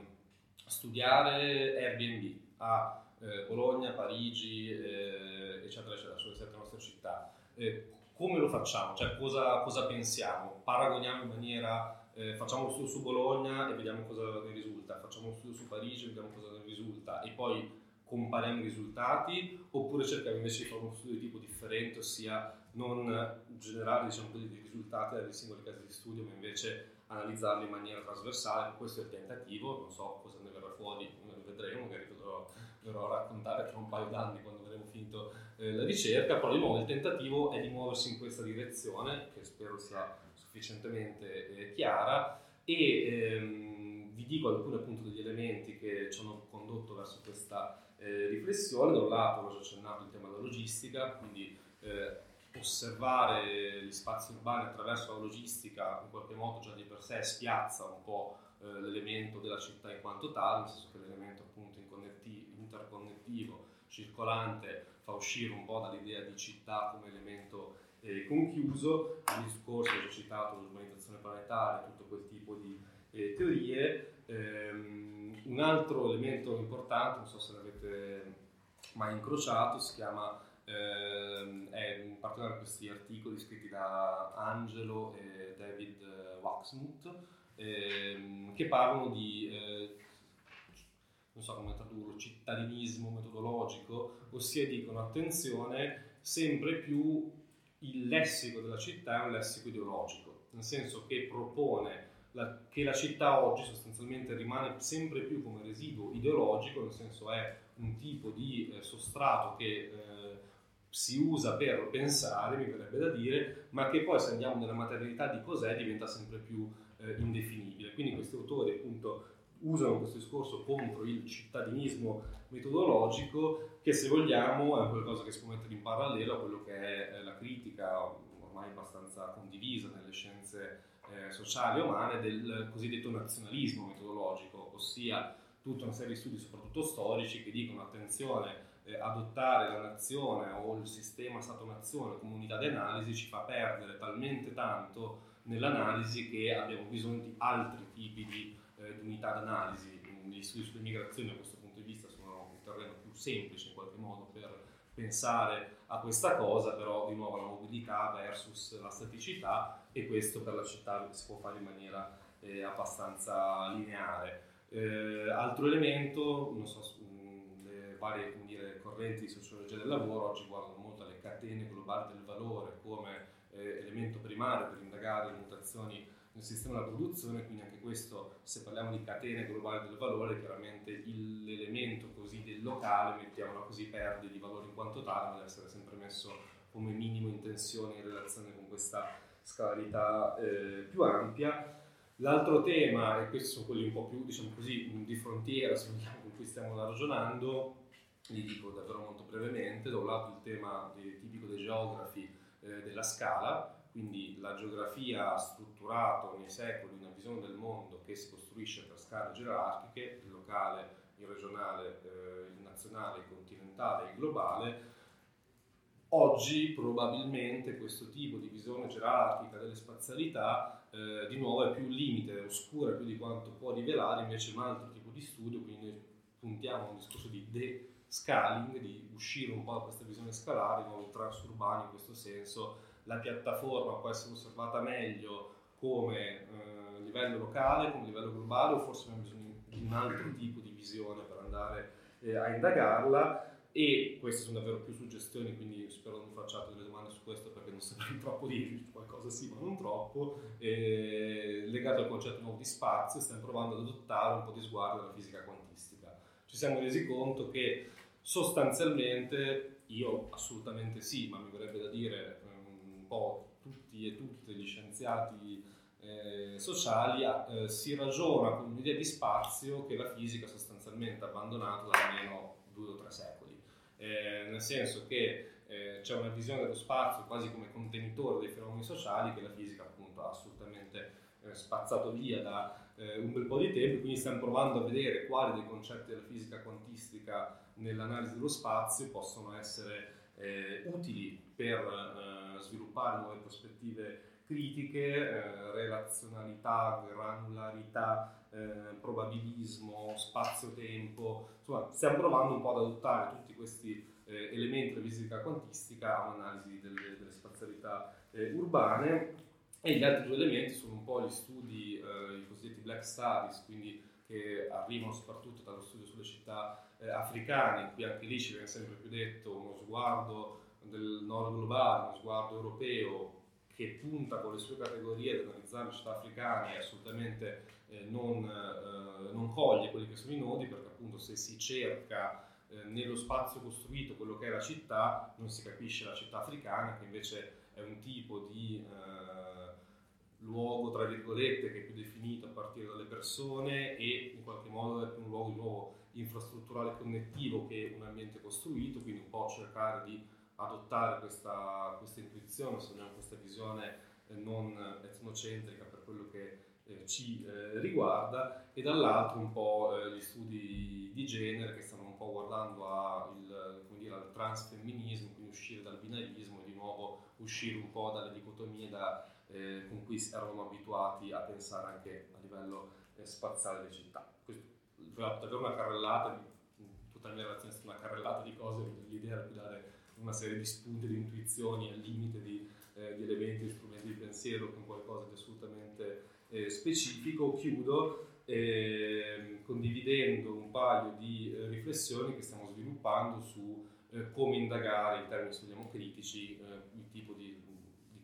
studiare Airbnb a eh, Bologna, Parigi, eh, eccetera, eccetera, sulle sette nostre città. Eh, come lo facciamo? Cioè cosa, cosa pensiamo? Paragoniamo in maniera eh, facciamo uno studio su Bologna e vediamo cosa ne risulta, facciamo uno studio su Parigi e vediamo cosa ne risulta. E poi compariamo i risultati oppure cerchiamo invece di fare uno studio di tipo differente, ossia non generare diciamo così, dei risultati dai singoli casi di studio ma invece analizzarli in maniera trasversale, questo è il tentativo, non so cosa ne verrà fuori, vedremo, magari lo verrò a raccontare tra un paio d'anni quando avremo finito eh, la ricerca, però di nuovo il tentativo è di muoversi in questa direzione, che spero sia sufficientemente eh, chiara, e ehm, vi dico alcuni appunto degli elementi che ci hanno condotto verso questa eh, riflessione. Da un lato, ho già accennato il tema della logistica, quindi eh, osservare gli spazi urbani attraverso la logistica in qualche modo già di per sé spiazza un po' eh, l'elemento della città in quanto tale, nel senso che l'elemento appunto interconnettivo, circolante, fa uscire un po' dall'idea di città come elemento eh, conchiuso, il discorso ho già citato l'urbanizzazione planetaria, tutto quel tipo di eh, teorie. Um, un altro elemento importante, non so se l'avete mai incrociato, si chiama eh, è in particolare questi articoli scritti da Angelo e David Waxmuth eh, che parlano di eh, non so come tradurlo, cittadinismo metodologico, ossia dicono attenzione, sempre più il lessico della città è un lessico ideologico, nel senso che propone la, che la città oggi sostanzialmente rimane sempre più come residuo ideologico, nel senso è un tipo di eh, sostrato che eh, si usa per pensare, mi verrebbe da dire, ma che poi se andiamo nella materialità di cos'è diventa sempre più eh, indefinibile. Quindi questi autori appunto usano questo discorso contro il cittadinismo metodologico che se vogliamo è qualcosa che si può mettere in parallelo a quello che è la critica ormai abbastanza condivisa nelle scienze eh, sociali umane del cosiddetto nazionalismo metodologico, ossia tutta una serie di studi, soprattutto storici, che dicono attenzione, eh, adottare la nazione o il sistema Stato-nazione come unità di analisi ci fa perdere talmente tanto nell'analisi che abbiamo bisogno di altri tipi di, eh, di unità d'analisi. Gli studi sulle migrazioni da questo punto di vista sono un terreno più semplice in qualche modo per pensare a questa cosa, però di nuovo la mobilità versus la staticità e questo per la città si può fare in maniera eh, abbastanza lineare. Eh, altro elemento, non so, le varie dire, correnti di sociologia del lavoro oggi guardano molto alle catene globali del valore come eh, elemento primario per indagare le mutazioni nel sistema della produzione, quindi anche questo, se parliamo di catene globali del valore, chiaramente l'elemento così del locale, mettiamola così, perde di valore in quanto tale, deve essere sempre messo come minimo in tensione in relazione con questa scalarità eh, più ampia. L'altro tema, e questi sono quelli un po' più, diciamo così, di frontiera, se vogliamo, con cui stiamo ragionando, li dico davvero molto brevemente, da un lato il tema di, tipico dei geografi eh, della scala, quindi la geografia ha strutturato nei secoli una visione del mondo che si costruisce per scale gerarchiche, il locale, il regionale, eh, il nazionale, il continentale, il globale. Oggi probabilmente questo tipo di visione gerarchica delle spazialità eh, di nuovo è più limite, oscura più di quanto può rivelare invece un altro tipo di studio, quindi puntiamo a un discorso di de-scaling, di uscire un po' da questa visione scalare, di nuovo transurbani in questo senso, la piattaforma può essere osservata meglio come eh, livello locale, come livello globale o forse abbiamo bisogno di un altro tipo di visione per andare eh, a indagarla e queste sono davvero più suggestioni, quindi spero non facciate delle domande su questo perché non sembra troppo di qualcosa sì ma non troppo, eh, legato al concetto nuovo di spazio stiamo provando ad adottare un po' di sguardo dalla fisica quantistica. Ci siamo resi conto che sostanzialmente, io assolutamente sì, ma mi verrebbe da dire po' tutti e tutte gli scienziati eh, sociali, eh, si ragiona con un'idea di spazio che la fisica sostanzialmente ha abbandonato da almeno due o tre secoli. Eh, nel senso che eh, c'è una visione dello spazio quasi come contenitore dei fenomeni sociali che la fisica appunto ha assolutamente eh, spazzato via da eh, un bel po' di tempo, quindi stiamo provando a vedere quali dei concetti della fisica quantistica nell'analisi dello spazio possono essere utili per sviluppare nuove prospettive critiche, eh, relazionalità, granularità, eh, probabilismo, spazio-tempo, insomma stiamo provando un po' ad adottare tutti questi eh, elementi della fisica quantistica a un'analisi delle, delle spazialità eh, urbane. E gli altri due elementi sono un po' gli studi, eh, i cosiddetti black studies, quindi che arrivano soprattutto dallo studio sulle città eh, africane, qui anche lì ci viene sempre più detto uno sguardo del nord globale, uno sguardo europeo che punta con le sue categorie ad analizzare le città africane e assolutamente eh, non, eh, non, coglie quelli che sono i nodi, perché appunto se si cerca eh, nello spazio costruito quello che è la città, non si capisce la città africana, che invece è un tipo di eh, luogo, tra virgolette, che è più definito a partire dalle persone e in qualche modo è più un luogo di nuovo infrastrutturale connettivo che un ambiente costruito, quindi un po' cercare di adottare questa, questa intuizione, se abbiamo questa visione eh, non etnocentrica per quello che eh, ci eh, riguarda e dall'altro un po' eh, gli studi di genere che stanno un po' guardando al transfemminismo, quindi uscire dal binarismo e di nuovo uscire un po' dalle dicotomie da, eh, con cui eravamo abituati a pensare anche a livello eh, spaziale delle città. Questo è davvero una carrellata, tutta la mia relazione è stata una carrellata di cose, l'idea era di dare una serie di spunti, di intuizioni al limite di, eh, di elementi e strumenti di pensiero con qualcosa di assolutamente eh, specifico. Chiudo eh, condividendo un paio di eh, riflessioni che stiamo sviluppando su eh, come indagare in termini, se vogliamo, critici eh, il tipo di, di,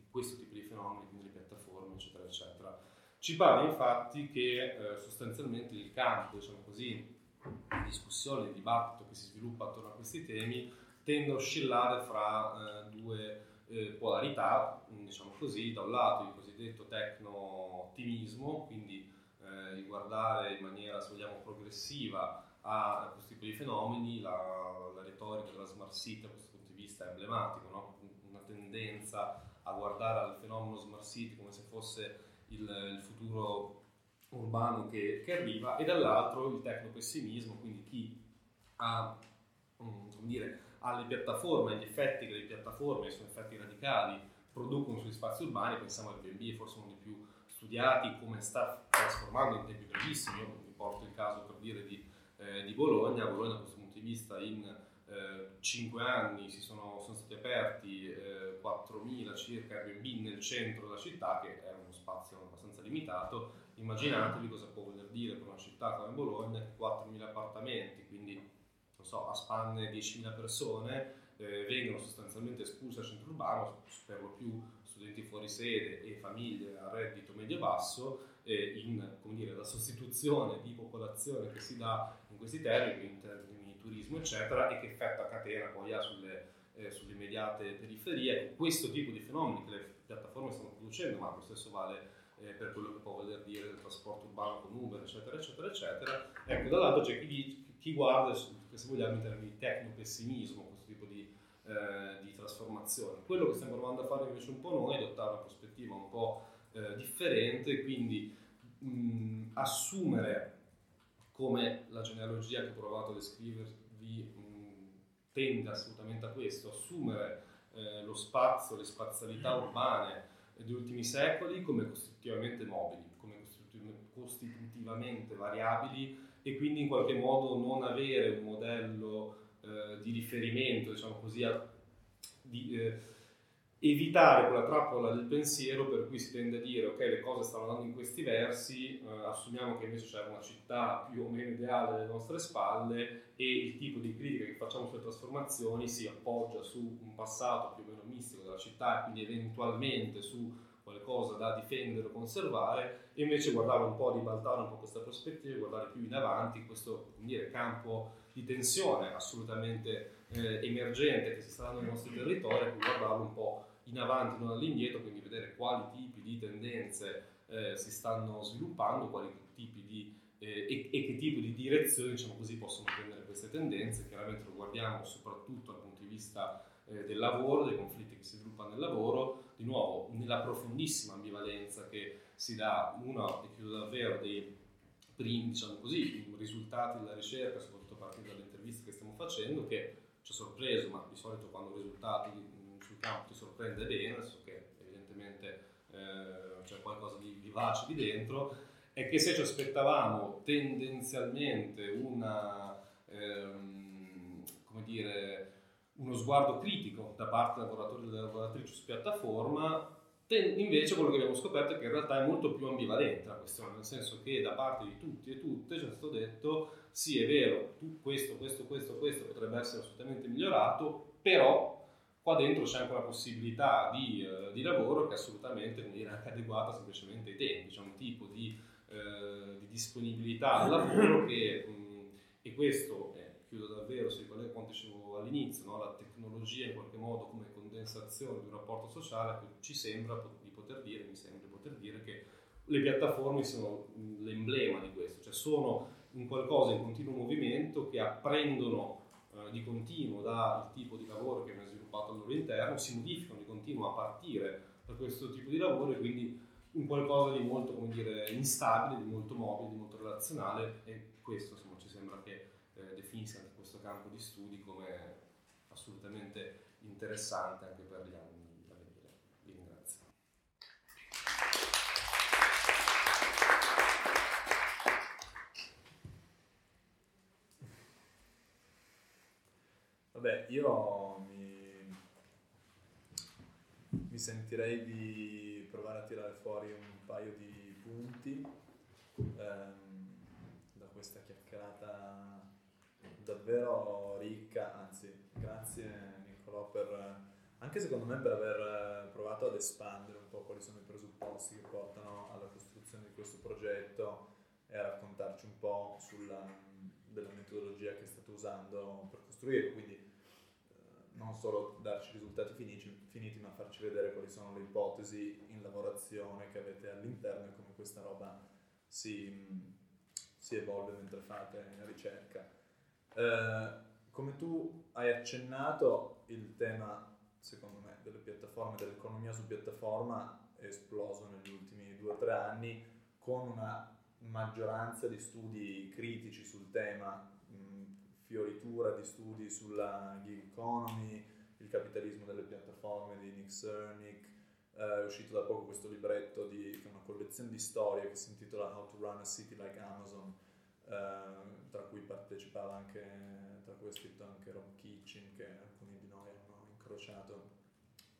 questo tipo di fenomeni, quindi le piattaforme, eccetera, eccetera. Ci pare infatti che sostanzialmente il campo, diciamo così, di discussione, di dibattito che si sviluppa attorno a questi temi tende a oscillare fra eh, due eh, polarità, diciamo così, da un lato il cosiddetto tecno-ottimismo, quindi eh, il guardare in maniera, se vogliamo, progressiva a questo tipo di fenomeni, la, la retorica della smart city da questo punto di vista è emblematico, no? una tendenza a guardare al fenomeno smart city come se fosse il, il futuro urbano che, che, arriva, e dall'altro il tecno-pessimismo, quindi chi ha, um, come dire, alle piattaforme, agli effetti che le piattaforme, sono effetti radicali, producono sugli spazi urbani, pensiamo al Airbnb, forse uno dei più studiati, come sta trasformando in tempi brevissimi, io mi porto il caso per dire di, eh, di Bologna, Bologna da questo punto di vista in eh, 5 anni si sono, sono stati aperti eh, 4.000 circa Airbnb nel centro della città, che è uno spazio abbastanza limitato, immaginatevi cosa può voler dire per una città come Bologna, 4.000 appartamenti, quindi so, a spanne 10.000 persone, eh, vengono sostanzialmente espulse dal centro urbano, per lo più studenti fuori sede e famiglie a reddito medio-basso, eh, in dire, la sostituzione di popolazione che si dà in questi termini, in termini di turismo, eccetera, e che effetto a catena poi ha sulle, eh, sulle immediate periferie. Questo tipo di fenomeni che le piattaforme stanno producendo, ma lo stesso vale eh, per quello che può voler dire del trasporto urbano con Uber, eccetera, eccetera, eccetera. Ecco, dall'altro c'è chi, chi guarda se vogliamo in termini di tecno-pessimismo, questo tipo di, eh, di, trasformazione. Quello che stiamo provando a fare invece un po' noi è adottare una prospettiva un po' eh, differente, quindi mh, assumere come la genealogia che ho provato a descrivervi mh, tende assolutamente a questo, assumere eh, lo spazio, le spazialità urbane degli ultimi secoli come costitutivamente mobili, come costitutivamente variabili e quindi in qualche modo non avere un modello eh, di riferimento, diciamo così, a, di, eh, evitare quella trappola del pensiero per cui si tende a dire ok le cose stanno andando in questi versi, eh, assumiamo che invece c'è una città più o meno ideale alle nostre spalle e il tipo di critica che facciamo sulle trasformazioni si appoggia su un passato più o meno mistico della città e quindi eventualmente su qualcosa da difendere o conservare e invece guardare un po', ribaltare un po' questa prospettiva, guardare più in avanti questo dire, campo di tensione assolutamente eh, emergente che si sta dando nei nostri territori, e guardarlo un po' in avanti, non all'indietro, quindi vedere quali tipi di tendenze eh, si stanno sviluppando, quali tipi di, eh, e, e, che tipo di direzioni diciamo così, possono prendere queste tendenze. Chiaramente lo guardiamo soprattutto dal punto di vista eh, del lavoro, dei conflitti che si sviluppano nel lavoro, di nuovo nella profondissima ambivalenza che si dà, una, e chiudo davvero, dei primi diciamo così, risultati della ricerca, soprattutto a partire dalle interviste che stiamo facendo, che ci ha sorpreso, ma di solito quando risultati sul campo ti sorprende bene, so che evidentemente eh, c'è qualcosa di vivace di dentro, è che se ci aspettavamo tendenzialmente una, ehm, come dire, uno sguardo critico da parte del lavoratore e delle lavoratrici su piattaforma, invece quello che abbiamo scoperto è che in realtà è molto più ambivalente la questione, nel senso che da parte di tutti e tutte ci è stato detto sì è vero, tu, questo, questo, questo, questo potrebbe essere assolutamente migliorato, però qua dentro c'è anche una possibilità di, eh, di lavoro che è assolutamente dire, anche adeguata semplicemente ai tempi, c'è un tipo di, eh, di disponibilità al lavoro che, mh, e questo, eh, chiudo davvero, si ricollega a quanto dicevo all'inizio, no? la tecnologia in qualche modo come condensazione di un rapporto sociale, ci sembra di poter dire, mi sembra di poter dire che le piattaforme sono l'emblema di questo, cioè sono un qualcosa in continuo movimento che apprendono eh, di continuo dal tipo di lavoro che hanno sviluppato al loro interno, si modificano di continuo a partire da questo tipo di lavoro e quindi un qualcosa di molto come dire, instabile, di molto mobile, di molto relazionale e questo insomma, ci sembra che definisca anche questo campo di studi come assolutamente interessante anche per gli anni Vabbè, io mi, mi sentirei di provare a tirare fuori un paio di punti ehm, da questa chiacchierata davvero ricca, anzi grazie Nicolò per anche secondo me per aver provato ad espandere un po' quali sono i presupposti che portano alla costruzione di questo progetto e a raccontarci un po' sulla, della metodologia che state usando per costruire, quindi non solo darci risultati finiti, finiti, ma farci vedere quali sono le ipotesi in lavorazione che avete all'interno e come questa roba si, si evolve mentre fate ricerca. Eh, come tu hai accennato, il tema, secondo me, delle piattaforme, dell'economia su piattaforma è esploso negli ultimi due o tre anni con una maggioranza di studi critici sul tema fioritura di studi sulla gig economy, il capitalismo delle piattaforme di Nick Cernick, eh, è uscito da poco questo libretto di, una collezione di storie che si intitola How to Run a City Like Amazon, eh, tra cui partecipava anche, tra cui ha scritto anche Rob Kitchen, che alcuni di noi hanno incrociato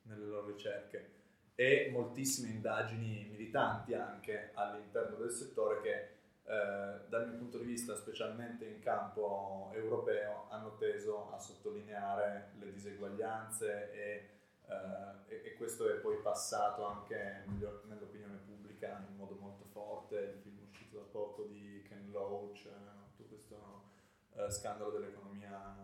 nelle loro ricerche, e moltissime indagini militanti anche all'interno del settore che eh, dal mio punto di vista, specialmente in campo europeo, hanno teso a sottolineare le diseguaglianze e, eh, e, questo è poi passato anche nell'opinione pubblica in modo molto forte. Uscito da poco di Ken Loach, eh, tutto questo eh, scandalo dell'economia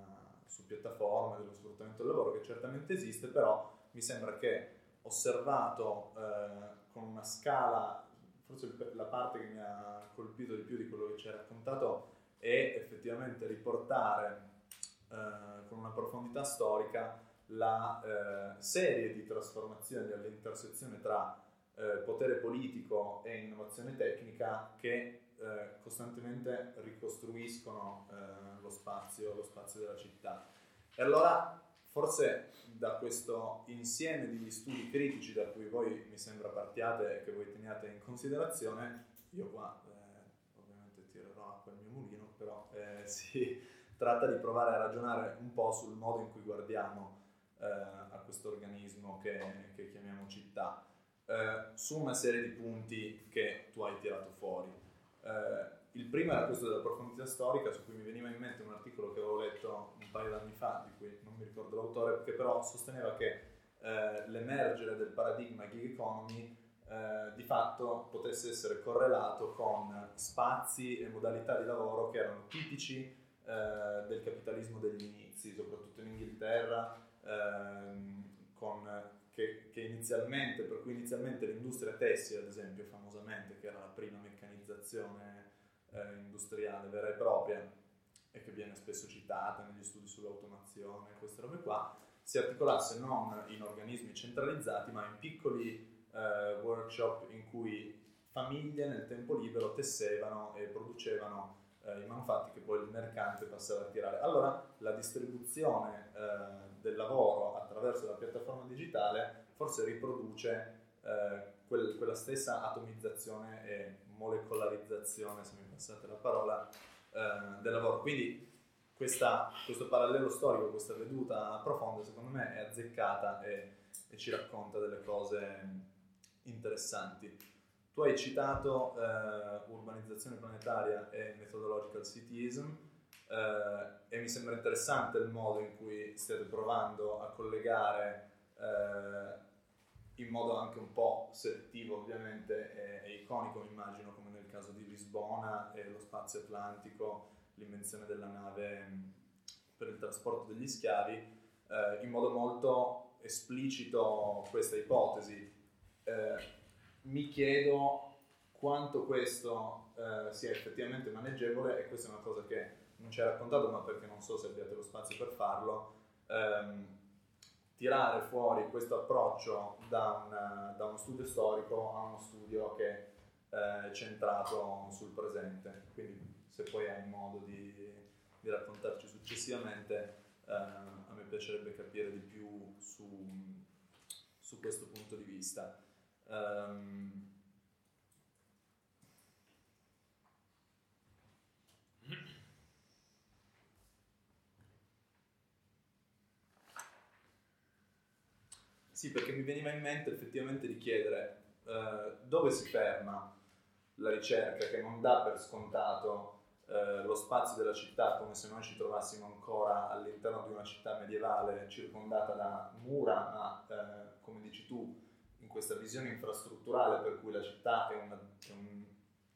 su piattaforme, dello sfruttamento del lavoro che certamente esiste, però mi sembra che osservato eh, con una scala forse la parte che mi ha colpito di più di quello che ci hai raccontato è effettivamente riportare eh, con una profondità storica la eh, serie di trasformazioni all'intersezione tra eh, potere politico e innovazione tecnica che eh, costantemente ricostruiscono eh, lo spazio, lo spazio della città. E allora forse da questo insieme di studi critici da cui voi mi sembra partiate e che voi teniate in considerazione, io qua eh, ovviamente tirerò acqua al mio mulino, però eh, si tratta di provare a ragionare un po' sul modo in cui guardiamo eh, a questo organismo che, che chiamiamo città, eh, su una serie di punti che tu hai tirato fuori. Eh, il primo era questo della profondità storica, su cui mi veniva in mente un articolo che avevo letto un paio d'anni fa, di cui non mi ricordo l'autore, che però sosteneva che eh, l'emergere del paradigma gig economy eh, di fatto potesse essere correlato con spazi e modalità di lavoro che erano tipici eh, del capitalismo degli inizi, soprattutto in Inghilterra, ehm, con, che, che, inizialmente, per cui inizialmente l'industria tessile, ad esempio, famosamente, che era la prima meccanizzazione eh, industriale vera e propria e che viene spesso citata negli studi sull'automazione, queste robe qua, si articolasse non in organismi centralizzati ma in piccoli eh, workshop in cui famiglie nel tempo libero tessevano e producevano eh, i manufatti che poi il mercante passava a tirare. Allora la distribuzione eh, del lavoro attraverso la piattaforma digitale forse riproduce eh, quel, quella stessa atomizzazione e molecolarizzazione, se mi passate la parola, eh, del lavoro. Quindi questa, questo parallelo storico, questa veduta profonda, secondo me è azzeccata e, e ci racconta delle cose interessanti. Tu hai citato eh, urbanizzazione planetaria e methodological cityism. Eh, e mi sembra interessante il modo in cui stiate provando a collegare eh, in modo anche un po' selettivo ovviamente e, iconico immagino come nel caso di Lisbona e lo spazio atlantico, l'invenzione della nave per il trasporto degli schiavi, eh, in modo molto esplicito questa ipotesi. Eh, mi chiedo quanto questo eh, sia effettivamente maneggevole e questa è una cosa che non ci hai raccontato ma perché non so se abbiate lo spazio per farlo. Ehm, tirare fuori questo approccio da, un, da uno studio storico a uno studio che eh, è centrato sul presente. Quindi se poi hai modo di, di raccontarci successivamente, eh, a me piacerebbe capire di più su, su questo punto di vista. Um, Sì, perché mi veniva in mente effettivamente di chiedere eh, dove si ferma la ricerca che non dà per scontato eh, lo spazio della città come se noi ci trovassimo ancora all'interno di una città medievale circondata da mura, ma eh, come dici tu, in questa visione infrastrutturale per cui la città è, una, è, un,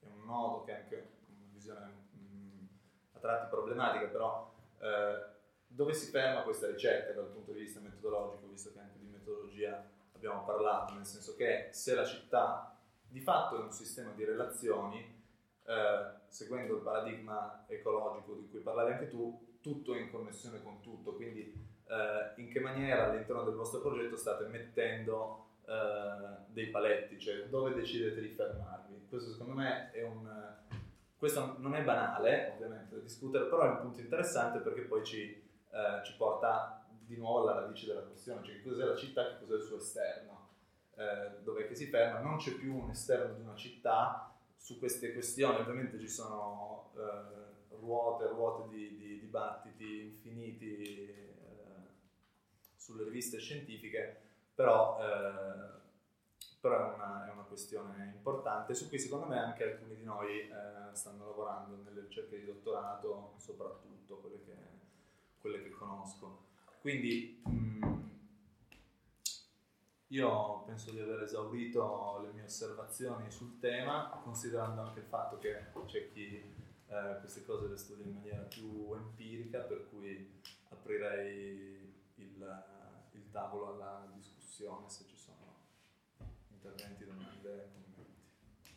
è un, nodo che è anche una visione mh, mm, a tratti problematica, però eh, dove si ferma questa ricerca dal punto di vista metodologico, visto che anche metodologia abbiamo parlato, nel senso che se la città di fatto è un sistema di relazioni, eh, seguendo il paradigma ecologico di cui parlavi anche tu, tutto è in connessione con tutto, quindi eh, in che maniera all'interno del vostro progetto state mettendo eh, dei paletti, cioè dove decidete di fermarvi. Questo secondo me è un... Questo non è banale, ovviamente, da discutere, però è un punto interessante perché poi ci, eh, ci porta di nuovo alla radice della questione, cioè che cos'è la città, che cos'è il suo esterno, eh, dove che si ferma, non c'è più un esterno di una città, su queste questioni. Ovviamente ci sono eh, ruote, ruote di, di, dibattiti infiniti eh, sulle riviste scientifiche, però, eh, però è, una, è, una, questione importante. Su cui secondo me anche alcuni di noi eh, stanno lavorando nelle ricerche di dottorato, soprattutto quelle che, quelle che conosco. Quindi mh, mm, io penso di aver esaurito le mie osservazioni sul tema, considerando anche il fatto che c'è chi eh, queste cose le studia in maniera più empirica, per cui aprirei il, il tavolo alla discussione se ci sono interventi, domande, commenti.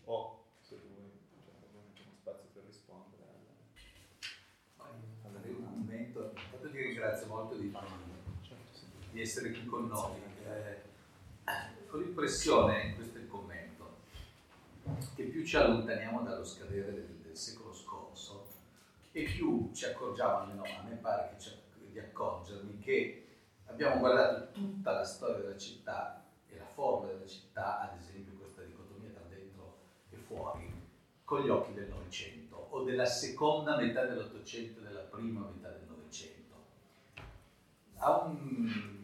O se tu vuoi, c'è ovviamente uno spazio per rispondere. Alle... Allora, un commento. Intanto ti ringrazio molto di di essere qui con noi. Eh, ho l'impressione, questo è il commento, che più ci allontaniamo dallo scadere del, del secolo scorso e più ci accorgiamo, almeno a me pare che di accorgermi, che abbiamo guardato tutta la storia della città e la forma della città, ad esempio questa dicotomia tra dentro e fuori, con gli occhi del Novecento o della seconda metà dell'Ottocento e della prima metà del Novecento. Ha un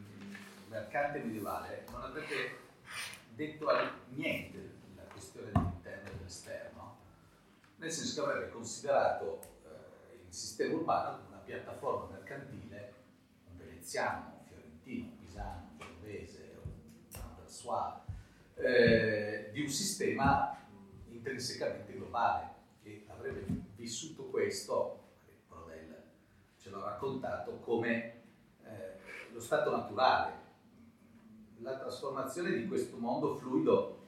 mercante medievale non avrebbe detto niente la questione dell'interno e dell'esterno, nel senso che avrebbe considerato eh, il sistema urbano come una piattaforma mercantile, un veneziano, un fiorentino, un pisano, un genovese, un anversois, eh, di un sistema intrinsecamente globale e avrebbe vissuto questo, Brodel ce l'ha raccontato, come lo stato naturale la trasformazione di questo mondo fluido,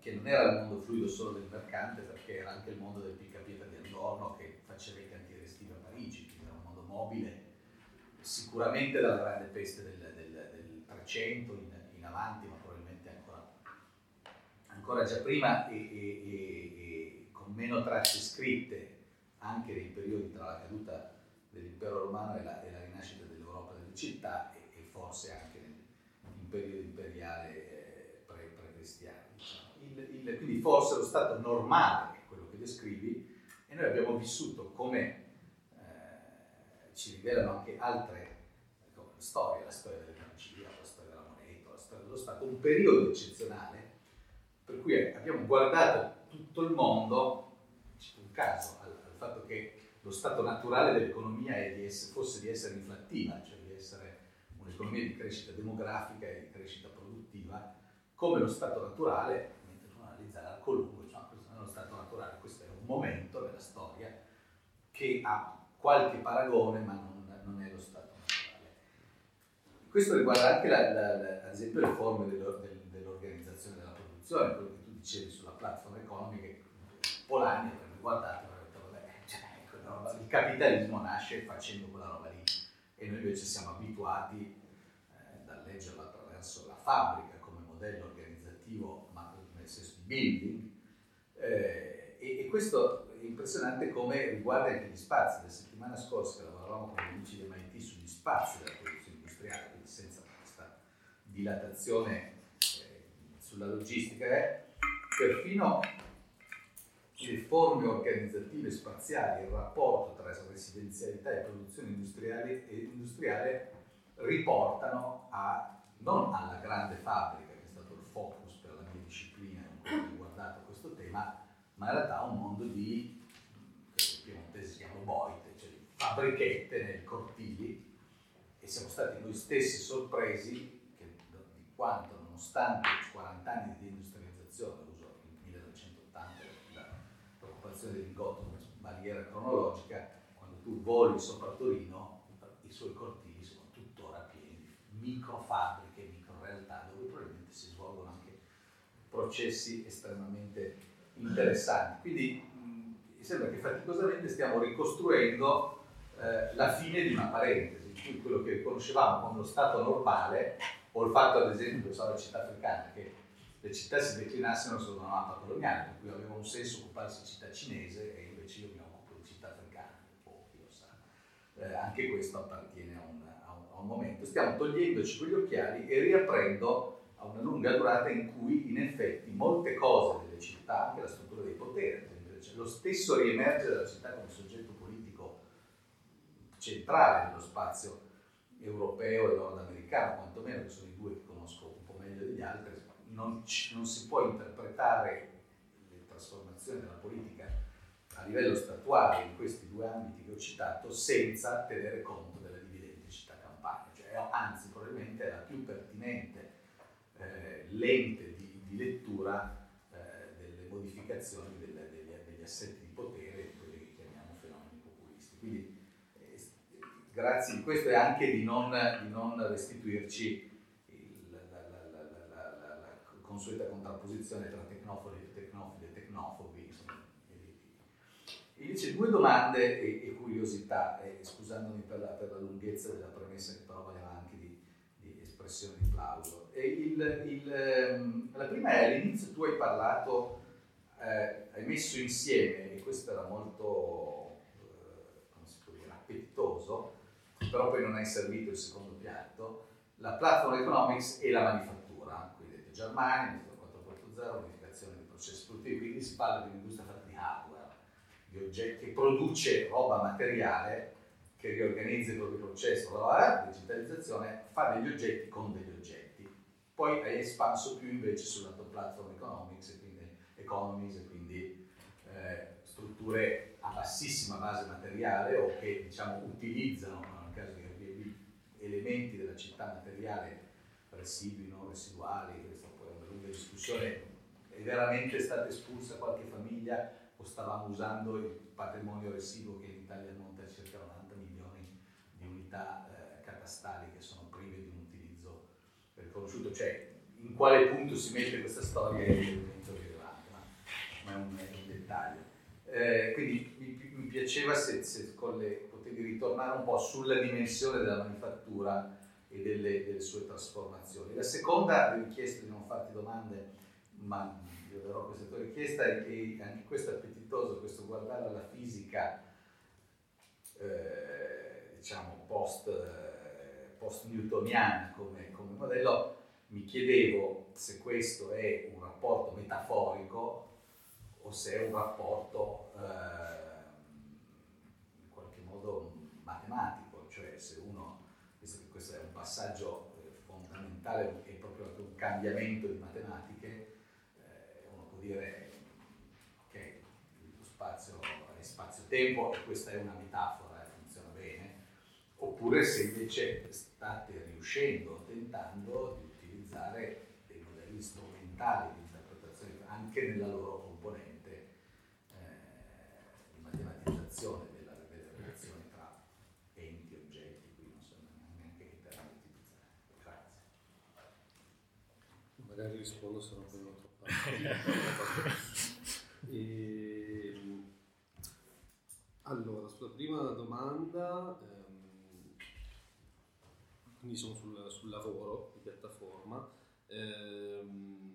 che non era il mondo fluido solo del mercante, perché era anche il mondo del piccapietra di Adorno che faceva i cantieri estivi a Parigi, quindi era un mondo mobile, sicuramente dalla grande peste del, del, del 300 in, in, avanti, ma probabilmente ancora, ancora già prima e, e, e, e con meno tracce scritte anche nei periodi tra la caduta dell'impero romano e la, e la rinascita dell'Europa delle città e, forse anche periodo imperiale eh, pre, cristiano Diciamo. Quindi forse lo stato normale è quello che descrivi e noi abbiamo vissuto come eh, ci rivelano anche altre come storie, la storia dell'energia, la storia della moneta, la storia dello Stato, un periodo eccezionale per cui abbiamo guardato tutto il mondo, c'è un caso al, al fatto che lo stato naturale dell'economia di essere, fosse di essere inflattiva, cioè di essere un'economia di crescita demografica e di crescita produttiva, come lo stato naturale, mentre uno analizza l'arco lungo, diciamo, questo non è lo stato naturale, questo è un momento nella storia che ha qualche paragone ma non, non è lo stato naturale. Questo riguarda anche la, la, la, ad esempio le forme dell'organizzazione della produzione, quello che tu dicevi sulla platform economy che Polanyi avrebbe guardato e avrebbe detto vabbè, cioè, il capitalismo nasce facendo quella roba lì e noi invece siamo abituati eh, da leggerlo attraverso la fabbrica come modello organizzativo ma nel senso di building eh, e, e questo è impressionante come riguarda anche gli spazi. La settimana scorsa lavoravamo con gli amici di MIT sugli spazi della produzione industriale, quindi senza questa dilatazione eh, sulla logistica, è perfino le forme organizzative spaziali, il rapporto tra residenzialità e produzione industriale, industriale riportano a, non alla grande fabbrica, che è stato il focus per la mia disciplina in cui ho riguardato questo tema, ma in realtà a un mondo di, che in piemontese si chiamano boite, cioè di fabbrichette nei cortili, e siamo stati noi stessi sorpresi che, di quanto, nonostante 40 anni di industrializzazione, formazione del lingotto come barriera cronologica, quando tu voli sopra Torino, i suoi cortili sono tuttora pieni di microfabbriche, microrealtà, dove probabilmente si svolgono anche processi estremamente interessanti. Quindi mi sembra che faticosamente stiamo ricostruendo eh, la fine di una parentesi, in quello che conoscevamo come lo stato normale, o il fatto ad esempio, so, la città africana, che le città si declinassero su una mappa coloniale, per cui aveva un senso occuparsi di città cinese e invece io mi occupo di città africana, pochi lo sa. Eh, anche questo appartiene un, momento. Stiamo togliendoci quegli occhiali e riaprendo a una lunga durata in cui in effetti molte cose delle città, anche la struttura dei poteri, cioè lo stesso riemergere della città come soggetto politico centrale nello spazio europeo e nordamericano, quantomeno che sono i due che conosco un po' meglio degli altri, non, non si può interpretare le trasformazioni della politica a livello statuale in questi due ambiti che ho citato senza tenere conto cioè, anzi probabilmente è la più pertinente eh, lente di, di lettura eh, delle modificazioni delle, degli, degli, assetti di potere, quelli che chiamiamo fenomeni populisti. Quindi eh, grazie di questo e anche di non, di non restituirci consueta contrapposizione tra tecnofili, tecnofili e tecnofobi. Invece due domande e, e curiosità, e scusandomi per la, per la, lunghezza della premessa che però valeva anche di, di espressione di plauso. Il, il, ehm, la prima è all'inizio tu hai parlato, eh, hai messo insieme, e questo era molto, eh, come si può dire, appetitoso, però poi non hai servito il secondo piatto, la platform economics e la manifattura Germania, industria 4.0, unificazione dei processi produttivi, quindi si parla di un'industria fatta di oggetti, che produce roba materiale, che riorganizza i propri processi, la digitalizzazione, fa degli oggetti con degli oggetti. Poi hai espanso più invece sulla platform economics, e quindi economies, e quindi eh, strutture a bassissima base materiale o che diciamo, utilizzano, nel caso di elementi della città materiale residui, non residuali, discussione è veramente stata espulsa qualche famiglia o stavamo usando il patrimonio residuo che in Italia ammonta a circa 90 milioni di unità eh, catastali che sono prive di un utilizzo riconosciuto, cioè in quale punto si mette questa storia è evidentemente rilevante, ma, ma, è un, è un dettaglio. Eh, quindi mi, mi piaceva se, se le, potevi ritornare un po' sulla dimensione della manifattura e delle, delle, sue trasformazioni. La seconda, vi ho chiesto di non farti domande, ma darò questa tua richiesta, che anche questo è appetitoso, questo guardare alla fisica, eh, diciamo, post, eh, post-newtoniana come, come modello, mi chiedevo se questo è un rapporto metaforico o se è un rapporto eh, in qualche modo matematico, cioè se uno questo è un passaggio eh, fondamentale, è proprio un cambiamento di matematiche, dire che lo spazio è spazio tempo, e questa è una metafora, eh, funziona bene, oppure se invece state riuscendo, tentando di utilizzare dei modelli strumentali di interpretazione anche nella loro componente eh, di matematizzazione della, delle relazioni tra enti, oggetti, qui non so neanche che termini utilizzare. Grazie. Magari rispondo troppo. E, allora, sulla prima domanda, ehm, quindi sono sul, sul, lavoro di piattaforma, ehm,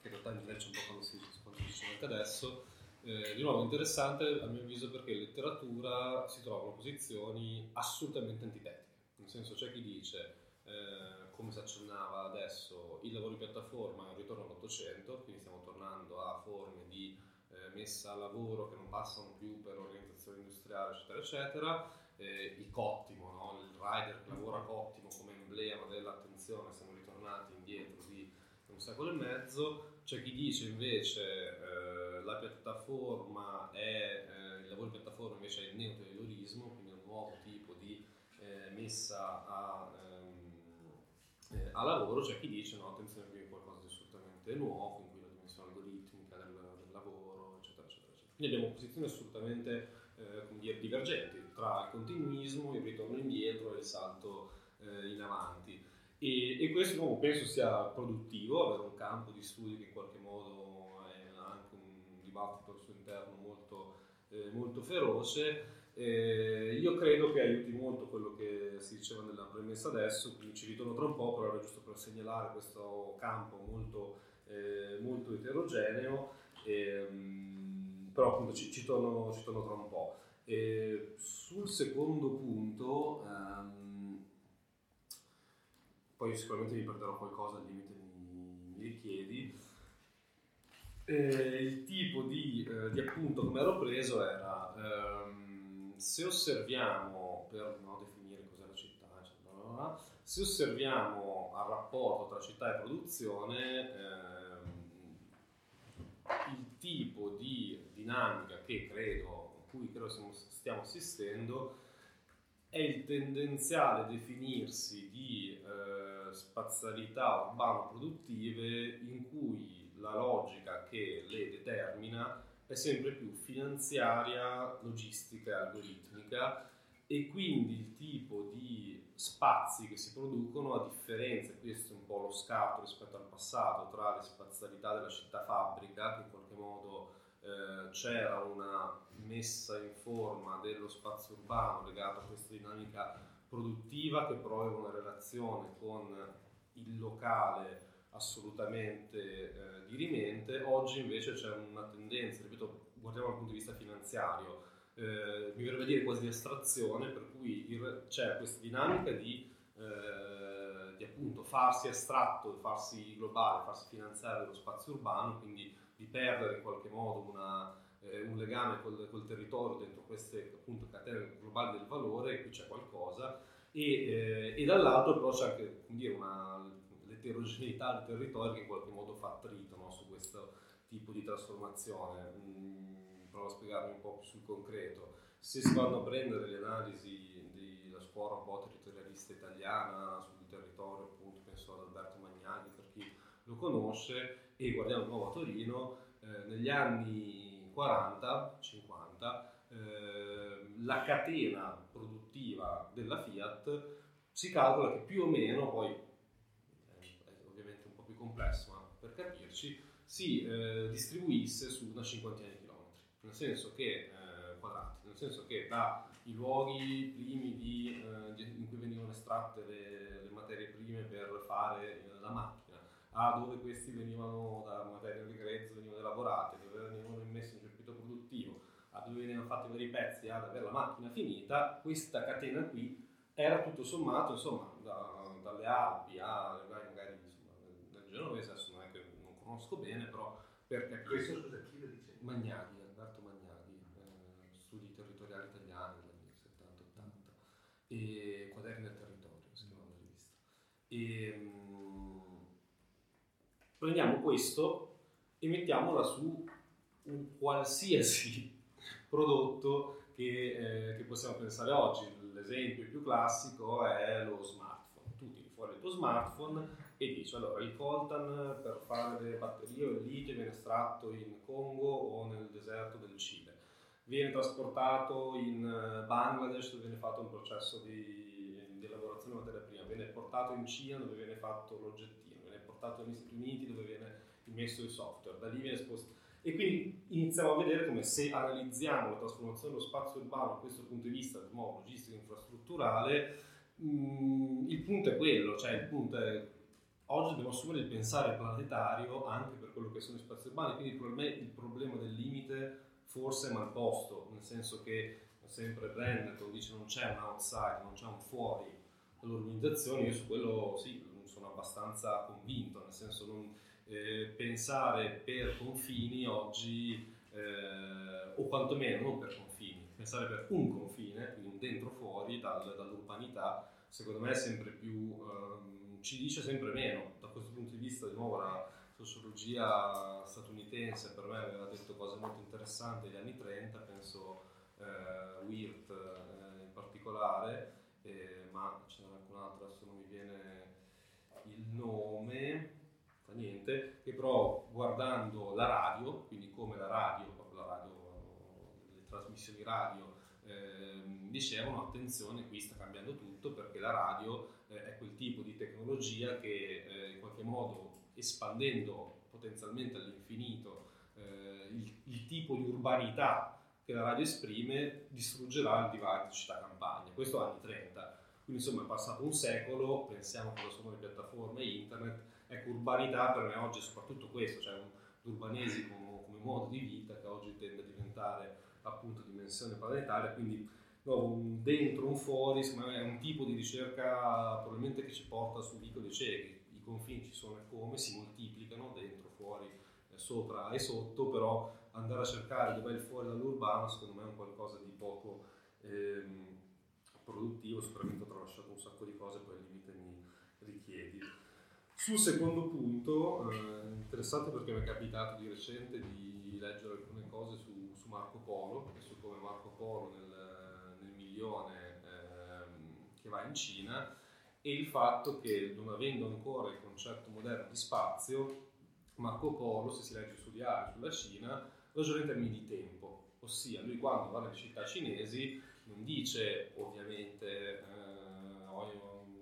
che in realtà invece un po' quando si, quando si adesso, eh, di nuovo interessante a mio avviso perché in letteratura si trovano posizioni assolutamente antitetiche, nel senso c'è chi dice eh, come si accennava adesso, il lavoro di piattaforma è un ritorno all'Ottocento, quindi stiamo tornando a forme di eh, messa a lavoro che non passano più per organizzazione industriale, eccetera, eccetera. Eh, il cottimo, no? il rider che lavora cottimo come emblema dell'attenzione, siamo ritornati indietro di un secolo e mezzo. C'è chi dice invece eh, la piattaforma è, eh, il lavoro di piattaforma invece è il neoterrorismo, quindi un nuovo tipo di eh, messa a eh, a lavoro c'è chi dice no, attenzione qui è qualcosa di assolutamente nuovo, in cui la dimensione algoritmica del, del lavoro, eccetera, eccetera, eccetera. Quindi abbiamo posizioni assolutamente eh, dire, divergenti tra il continuismo, il ritorno indietro e il salto eh, in avanti. E, e questo nuovo penso sia produttivo, avere un campo di studi che in qualche modo è anche un dibattito al suo interno molto, eh, molto feroce eh, io credo che aiuti molto quello che si diceva nella premessa adesso, quindi ci ritorno tra un po', però era giusto per segnalare questo campo molto, eh, molto eterogeneo, ehm, però appunto ci, ci, torno, ci, torno, tra un po'. E sul secondo punto, ehm, poi sicuramente mi perderò qualcosa, al limite mi, mi richiedi, eh, il tipo di, eh, di, appunto mi ero preso era... Ehm, se osserviamo, per no, definire cos'è la città, eccetera, se osserviamo al rapporto tra città e produzione, ehm, il tipo di dinamica che credo, cui credo stiamo assistendo, è il tendenziale definirsi di eh, spazialità urbano-produttive in cui la logica che le determina è sempre più finanziaria, logistica algoritmica e quindi il tipo di spazi che si producono, a differenza, questo è un po' lo scatto rispetto al passato, tra le spazialità della città fabbrica, che in qualche modo eh, c'era una messa in forma dello spazio urbano legato a questa dinamica produttiva che però aveva una relazione con il locale assolutamente eh, dirimente, oggi invece c'è una tendenza, ripeto, guardiamo dal punto di vista finanziario, eh, mi verrebbe dire quasi di astrazione, per cui il, c'è questa dinamica di, eh, di, appunto farsi astratto, farsi globale, farsi finanziare dello spazio urbano, quindi di perdere in qualche modo una, eh, un legame col, col, territorio dentro queste appunto catene globali del valore, qui c'è qualcosa, e, eh, e dall'altro però c'è anche dire, una l'eterogeneità del territorio che in qualche modo fa attrito no, su questo tipo di trasformazione. Mm, provo a spiegarmi un po' più sul concreto. Se si vanno a prendere le analisi della scuola un po' territorialista italiana sul territorio, appunto, penso ad Alberto Magnani per chi lo conosce, e guardiamo di nuovo a Torino, eh, negli anni 40-50 eh, la catena produttiva della Fiat si calcola che più o meno, poi complesso, ma per capirci, si eh, distribuisse su una cinquantina di chilometri, nel senso che, eh, quadrati, nel senso che dai luoghi primi di, eh, in cui venivano estratte le, le, materie prime per fare la macchina, a dove questi venivano da materie di grezzo, venivano elaborate, dove venivano immessi in circuito produttivo, a dove venivano fatti i veri pezzi ad avere la macchina finita, questa catena qui era tutto sommato, insomma, da, dalle Alpi a genovese, adesso non è che non conosco bene, però per capire... Questo scusa, chi lo dice? Magnaghi, Alberto Magnaghi, eh, studi territoriali italiani degli 70-80 e Quaderni del territorio, si chiama la rivista. E, mh, prendiamo questo e mettiamola su un qualsiasi prodotto che, eh, che possiamo pensare oggi. L'esempio più classico è lo smartphone. Tu tiri fuori il tuo smartphone e dici allora il coltan per fare le batterie o il litio viene estratto in Congo o nel deserto del Cile. Viene trasportato in eh, Bangladesh dove viene fatto un processo di, di lavorazione di materia prima, viene portato in Cina dove viene fatto l'oggettino, viene portato negli Stati Uniti dove viene immesso il software, da lì viene spostato e quindi iniziamo a vedere come se analizziamo la trasformazione dello spazio urbano da questo punto di vista, di nuovo logistico infrastrutturale, mh, mm, il punto è quello, cioè il punto è oggi dobbiamo assumere il pensare planetario anche per quello che sono gli spazi urbani, quindi il problema, il problema del limite forse è mal posto, nel senso che sempre Brandon dice non c'è un outside, non c'è un fuori dall'urbanizzazione, io su quello sì, sono abbastanza convinto, nel senso non eh, pensare per confini oggi, eh, o quantomeno non per confini, pensare per un confine, quindi un dentro-fuori dal, dall'urbanità, secondo me è sempre più, ehm, ci dice sempre meno. Da questo punto di vista, di nuovo, la sociologia statunitense per me aveva detto cose molto interessanti negli anni 30, penso eh, Wirth eh, in particolare, eh, ma ce n'era qualcun altro, adesso non mi viene il nome niente, che però guardando la radio, quindi come la radio, la radio, le trasmissioni radio, eh, dicevano attenzione, qui sta cambiando tutto perché la radio eh, è quel tipo di tecnologia che eh, in qualche modo espandendo potenzialmente all'infinito eh, il, il tipo di urbanità che la radio esprime distruggerà il divide città-campagna. Questo anni 30. Quindi insomma è passato un secolo, pensiamo cosa sono le piattaforme internet, Ecco, urbanità per me oggi è soprattutto questo, cioè un, l'urbanesimo come modo di vita che oggi tende a diventare appunto dimensione planetaria, quindi no, un dentro, un fuori, è un tipo di ricerca probabilmente che ci porta su vicoli ciechi, i confini ci sono e come, si moltiplicano dentro, fuori, eh, sopra e sotto, però andare a cercare dove è il fuori dall'urbano secondo me è un qualcosa di poco ehm, produttivo, sicuramente ho tralasciato un sacco di cose, poi il limite mi richiedi. Sul secondo punto, eh, interessante perché mi è capitato di recente di leggere alcune cose su, su Marco Polo e su come Marco Polo nel, nel milione ehm, che va in Cina e il fatto che non avendo ancora il concetto moderno di spazio, Marco Polo, se si legge su diario sulla Cina, ragiona in termini di tempo, ossia lui quando va nelle città cinesi non dice ovviamente eh, ho,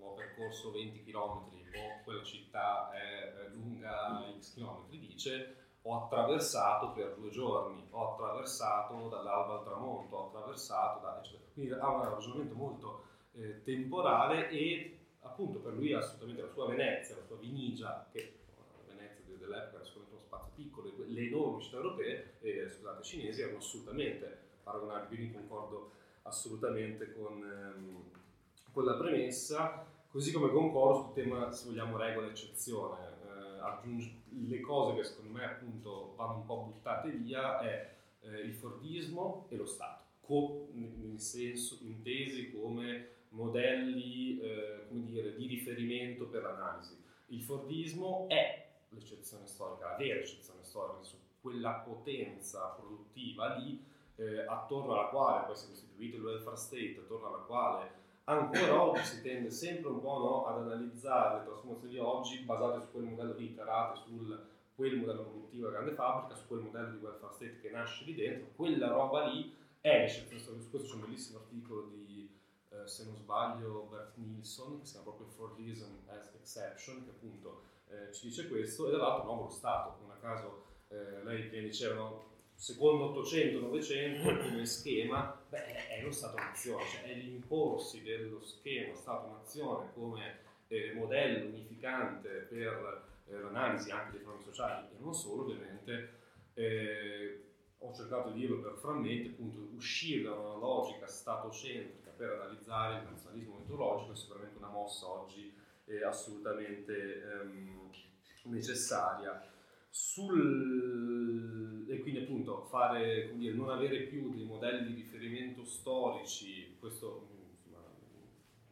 ho percorso 20 km o quella città è lunga x chilometri, dice ho attraversato per due giorni, ho attraversato dall'alba al tramonto, ho attraversato da... eccetera. Quindi ha un ragionamento molto eh, temporale e appunto per lui assolutamente la sua Venezia, la sua Vinigia, che la Venezia dell'epoca era sicuramente uno spazio piccolo, le enormi città europee, eh, scusate, cinesi erano assolutamente paragonabili, quindi concordo assolutamente con, ehm, con la premessa. Così come concordo sul tema, se vogliamo, regola eccezione. Eh, aggiunge, le cose che secondo me appunto vanno un po' buttate via è eh, il Fordismo e lo Stato, co- in senso, intesi come modelli eh, come dire, di riferimento per l'analisi. Il Fordismo è l'eccezione storica, la vera eccezione storica, su quella potenza produttiva lì eh, attorno alla quale poi si è costituito il welfare state, attorno alla quale ancora oggi si tende sempre un po' no, ad analizzare le trasformazioni di oggi basate su quel modello di iterate, su quel modello produttivo della grande fabbrica, su quel modello di welfare state che nasce lì dentro, quella roba lì l'eccezione storica. Su questo c'è un bellissimo articolo di, eh, se non sbaglio, Bert Nilsson, che si chiama proprio Fordism as Exception, che appunto eh, ci dice questo, e dall'altro nuovo lo Stato. Non a caso eh, lei prima diceva secondo 800-900 come schema beh, è lo Stato-nazione, cioè è l'imporsi dello schema Stato-nazione come eh, modello unificante per eh, l'analisi anche dei fenomeni sociali e non solo ovviamente. Eh, ho cercato di dirlo per frammenti, appunto uscire da una logica statocentrica per analizzare il nazionalismo metodologico è sicuramente una mossa oggi eh, assolutamente ehm, necessaria. Sul, e quindi appunto fare, dire, non avere più dei modelli di riferimento storici, questo insomma,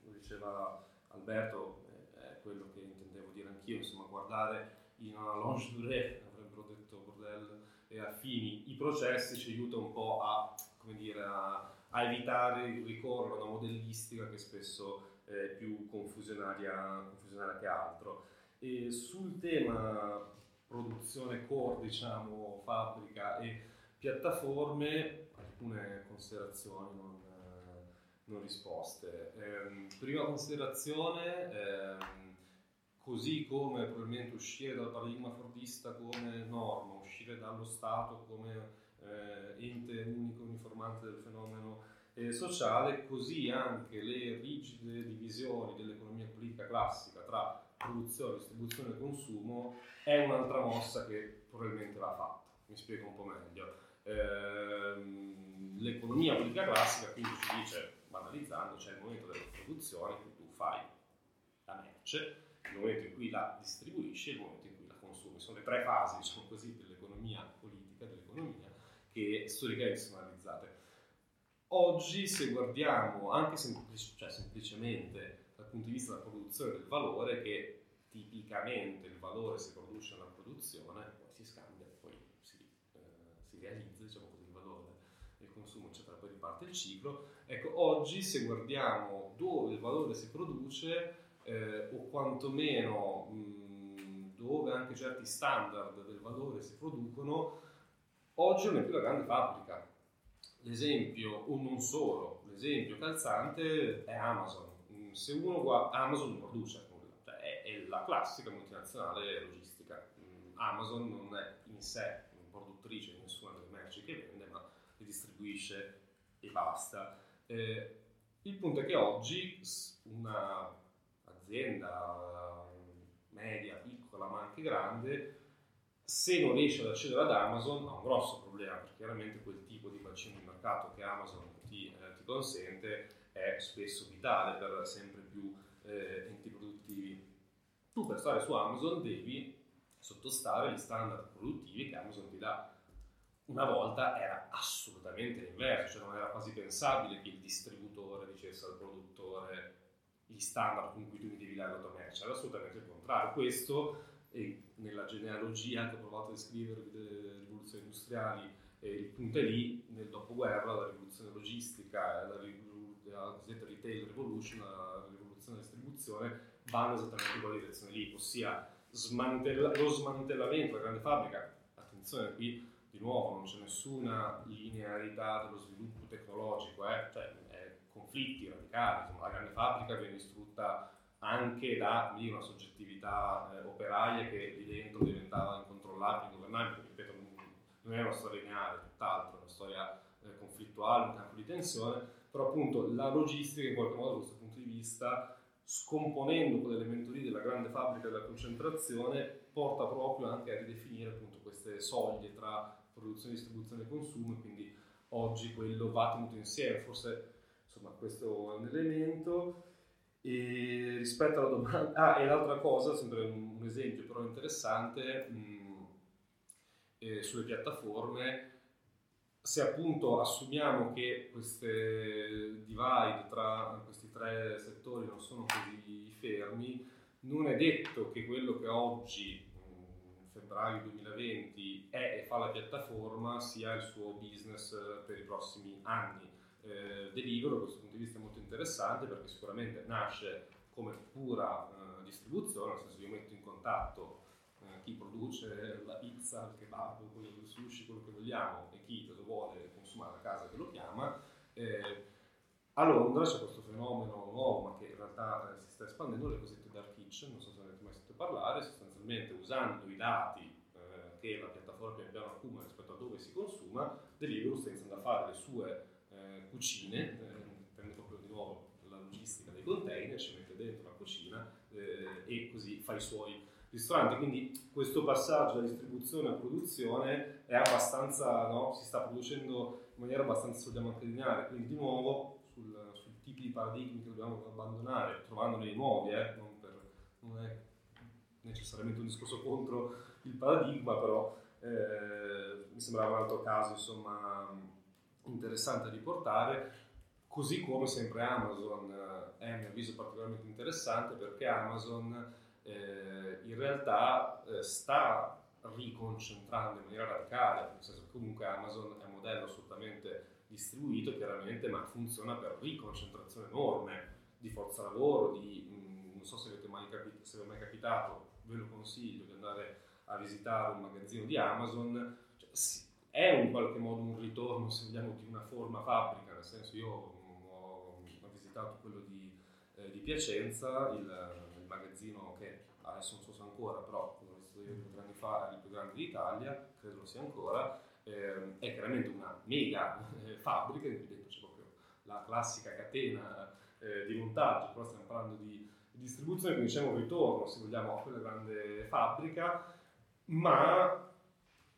lo diceva Alberto, è quello che intendevo dire anch'io, insomma guardare in una longe durée, avrebbero detto Bordel e affini, i processi ci aiuta un po' a, dire, a, a evitare il ricorrere a una modellistica che spesso è più confusionaria, confusionaria che altro. E sul tema produzione core, diciamo, fabbrica e piattaforme, alcune considerazioni non, non risposte. Eh, prima considerazione, eh, così come probabilmente uscire dal paradigma fordista come norma, uscire dallo Stato come eh, ente unico uniformante del fenomeno eh, sociale, così anche le rigide divisioni dell'economia politica classica tra produzione, distribuzione e consumo è un'altra mossa che probabilmente va fatta. Mi spiego un po' meglio. Eh, l'economia politica classica quindi ci dice, banalizzando, c'è il momento della produzione tu fai la merce, il momento in cui la distribuisci e il momento in cui la consumi. Sono le tre fasi, diciamo così, dell'economia politica, dell'economia, che storicamente sono analizzate. Oggi, se guardiamo anche semplic- cioè, semplicemente dal punto di vista della produzione del valore, che tipicamente il valore si produce nella produzione, poi si scambia, poi si, eh, si realizza diciamo così, il valore del consumo, eccetera, poi riparte il ciclo. Ecco, oggi se guardiamo dove il valore si produce, eh, o quantomeno mh, dove anche certi standard del valore si producono, oggi non è più la grande fabbrica. L'esempio, o non solo, l'esempio calzante è Amazon. Se uno guarda, Amazon non produce cioè è, è, la classica multinazionale logistica. Amazon non è in sé produttrice di nessuna delle merci che vende, ma le distribuisce e basta. Eh, il punto è che oggi una un'azienda media, piccola ma anche grande, se non riesce ad accedere ad Amazon ha un grosso problema perché chiaramente quel tipo di bacino di mercato che Amazon ti, eh, ti consente è spesso vitale per sempre più eh, enti produttivi. Tu per stare su Amazon devi sottostare agli standard produttivi che Amazon ti dà. Una volta era assolutamente l'inverso, cioè non era quasi pensabile che il distributore dicesse al produttore gli standard con cui tu mi devi dare la tua merce, era assolutamente il contrario. Questo, e nella genealogia che ho provato a descrivere delle rivoluzioni industriali, eh, il punto è lì, nel dopoguerra, la rivoluzione logistica, la, la cosiddetta retail revolution, la rivoluzione della distribuzione, vanno esattamente in quella direzione lì, ossia smantella- lo smantellamento della grande fabbrica. Attenzione, qui di nuovo non c'è nessuna linearità dello sviluppo tecnologico, eh? cioè, conflitti radicali, insomma, la grande fabbrica viene distrutta anche da lì, una soggettività eh, operaia che lì dentro diventava incontrollabile, ingovernabile, ripeto, non è una storia lineare, tutt'altro, è una storia eh, conflittuale, un campo di tensione, però appunto la logistica in qualche modo da questo punto di vista, scomponendo quell'elemento lì della grande fabbrica della concentrazione, porta proprio anche a ridefinire appunto queste soglie tra produzione, distribuzione e consumo, e quindi oggi quello va tenuto insieme, forse insomma questo è un elemento. E rispetto alla domanda, ah, e l'altra cosa, sempre un, esempio però interessante, mh, eh, sulle piattaforme, se appunto assumiamo che queste divide tra questi tre settori non sono così fermi, non è detto che quello che oggi, in febbraio 2020, è e fa la piattaforma sia il suo business per i prossimi anni eh, Deliveroo da questo punto di vista è molto interessante perché sicuramente nasce come pura eh, distribuzione, nel senso io metto in contatto eh, chi produce la pizza, il kebab, quello del sushi, quello che vogliamo e chi lo vuole consumare a casa che lo chiama. Eh, a Londra c'è questo fenomeno nuovo ma che in realtà eh, si sta espandendo, le cosiddette dark kitchen, non so se ne avete mai sentito parlare, sostanzialmente usando i dati eh, che la piattaforma pian piano accumula rispetto a dove si consuma, Deliveroo sta iniziando a fare le sue cucine, eh, prende proprio di nuovo la logistica dei container, ci mette dentro la cucina eh, e così fa i suoi ristoranti. Quindi questo passaggio da distribuzione a produzione è abbastanza, no? si sta producendo in maniera abbastanza, se vogliamo anche lineare, quindi di nuovo sul, sui tipi di paradigmi che dobbiamo abbandonare, trovandone di nuovi, eh? non, per, non è necessariamente un discorso contro il paradigma, però eh, mi sembrava un altro caso, insomma, interessante da riportare, così come sempre Amazon eh, è a mio avviso particolarmente interessante perché Amazon eh, in realtà eh, sta riconcentrando in maniera radicale, nel senso che comunque Amazon è un modello assolutamente distribuito chiaramente, ma funziona per riconcentrazione enorme di forza lavoro, di, mh, non so se avete mai capito, se vi è mai capitato, ve lo consiglio di andare a visitare un magazzino di Amazon, cioè, è in qualche modo un ritorno, se vogliamo, di una forma fabbrica, nel senso io ho, ho visitato quello di, eh, di Piacenza, il, il, magazzino che adesso non so se ancora, però l'ho visto io due anni fa, è il più grande d'Italia, credo lo sia ancora, eh, è chiaramente una mega eh, fabbrica in dentro c'è proprio la classica catena eh, di montaggio, però stiamo parlando di distribuzione, quindi c'è un ritorno, se vogliamo, a quella grande fabbrica, ma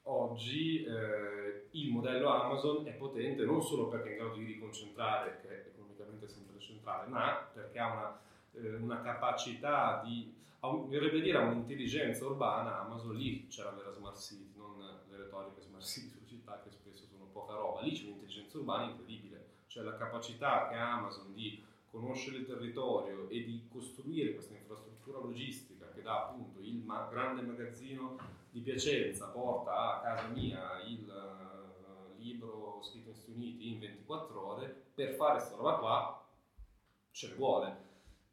oggi eh, il modello Amazon è potente non solo perché è in grado di riconcentrare, che è economicamente sempre centrale, ma perché ha una, eh, una capacità di, vorrebbe dire, un'intelligenza urbana, Amazon lì c'era l'era smart city, non le retoriche smart city sulle città che spesso sono poca roba, lì c'è un'intelligenza urbana incredibile, cioè la capacità che ha Amazon di conoscere il territorio e di costruire questa infrastruttura logistica che dà appunto il ma- grande magazzino di Piacenza porta a casa mia il uh, libro scritto negli Stati Uniti in 24 ore, per fare questa roba qua ce ne vuole.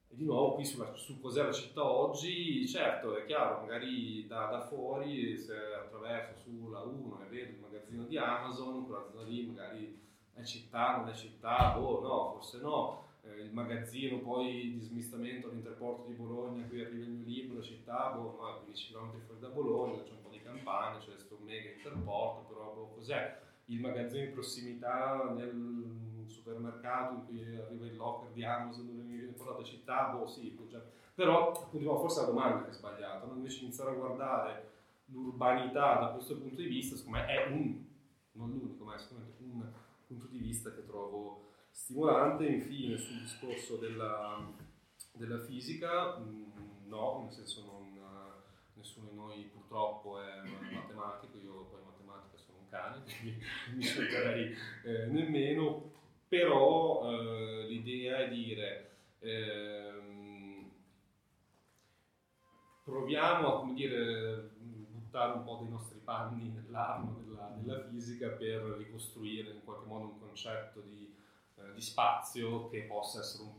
E di nuovo qui sulla, su cos'è la città oggi, certo è chiaro, magari da, da fuori se attraverso sulla 1 e vedo il magazzino di Amazon, quella zona lì magari è città, non è città, boh no, forse no, eh, il magazzino poi di smistamento all'interporto di Bologna, qui arriva il mio libro, la città, boh, no, 15 km fuori da Bologna, c'è un po' di campagna, c'è questo mega interporto, però boh, cos'è? Il magazzino in prossimità nel supermercato in cui arriva il locker di Amazon dove mi viene portata città, boh sì, già. però appunto, forse la domanda è sbagliata, no? invece iniziare a guardare l'urbanità da questo punto di vista, secondo me è un, non l'unico, ma è sicuramente un punto di vista che trovo stimolante. Infine, sul discorso della, della fisica, mm, no, nel senso non, nessuno di noi purtroppo è matematico, io poi in matematica sono un cane, quindi mi scelterei eh, nemmeno, però eh, l'idea è dire ehm, proviamo a come dire, buttare un po' dei nostri panni nell'armo della, della fisica per ricostruire in qualche modo un concetto di eh, di spazio che possa essere un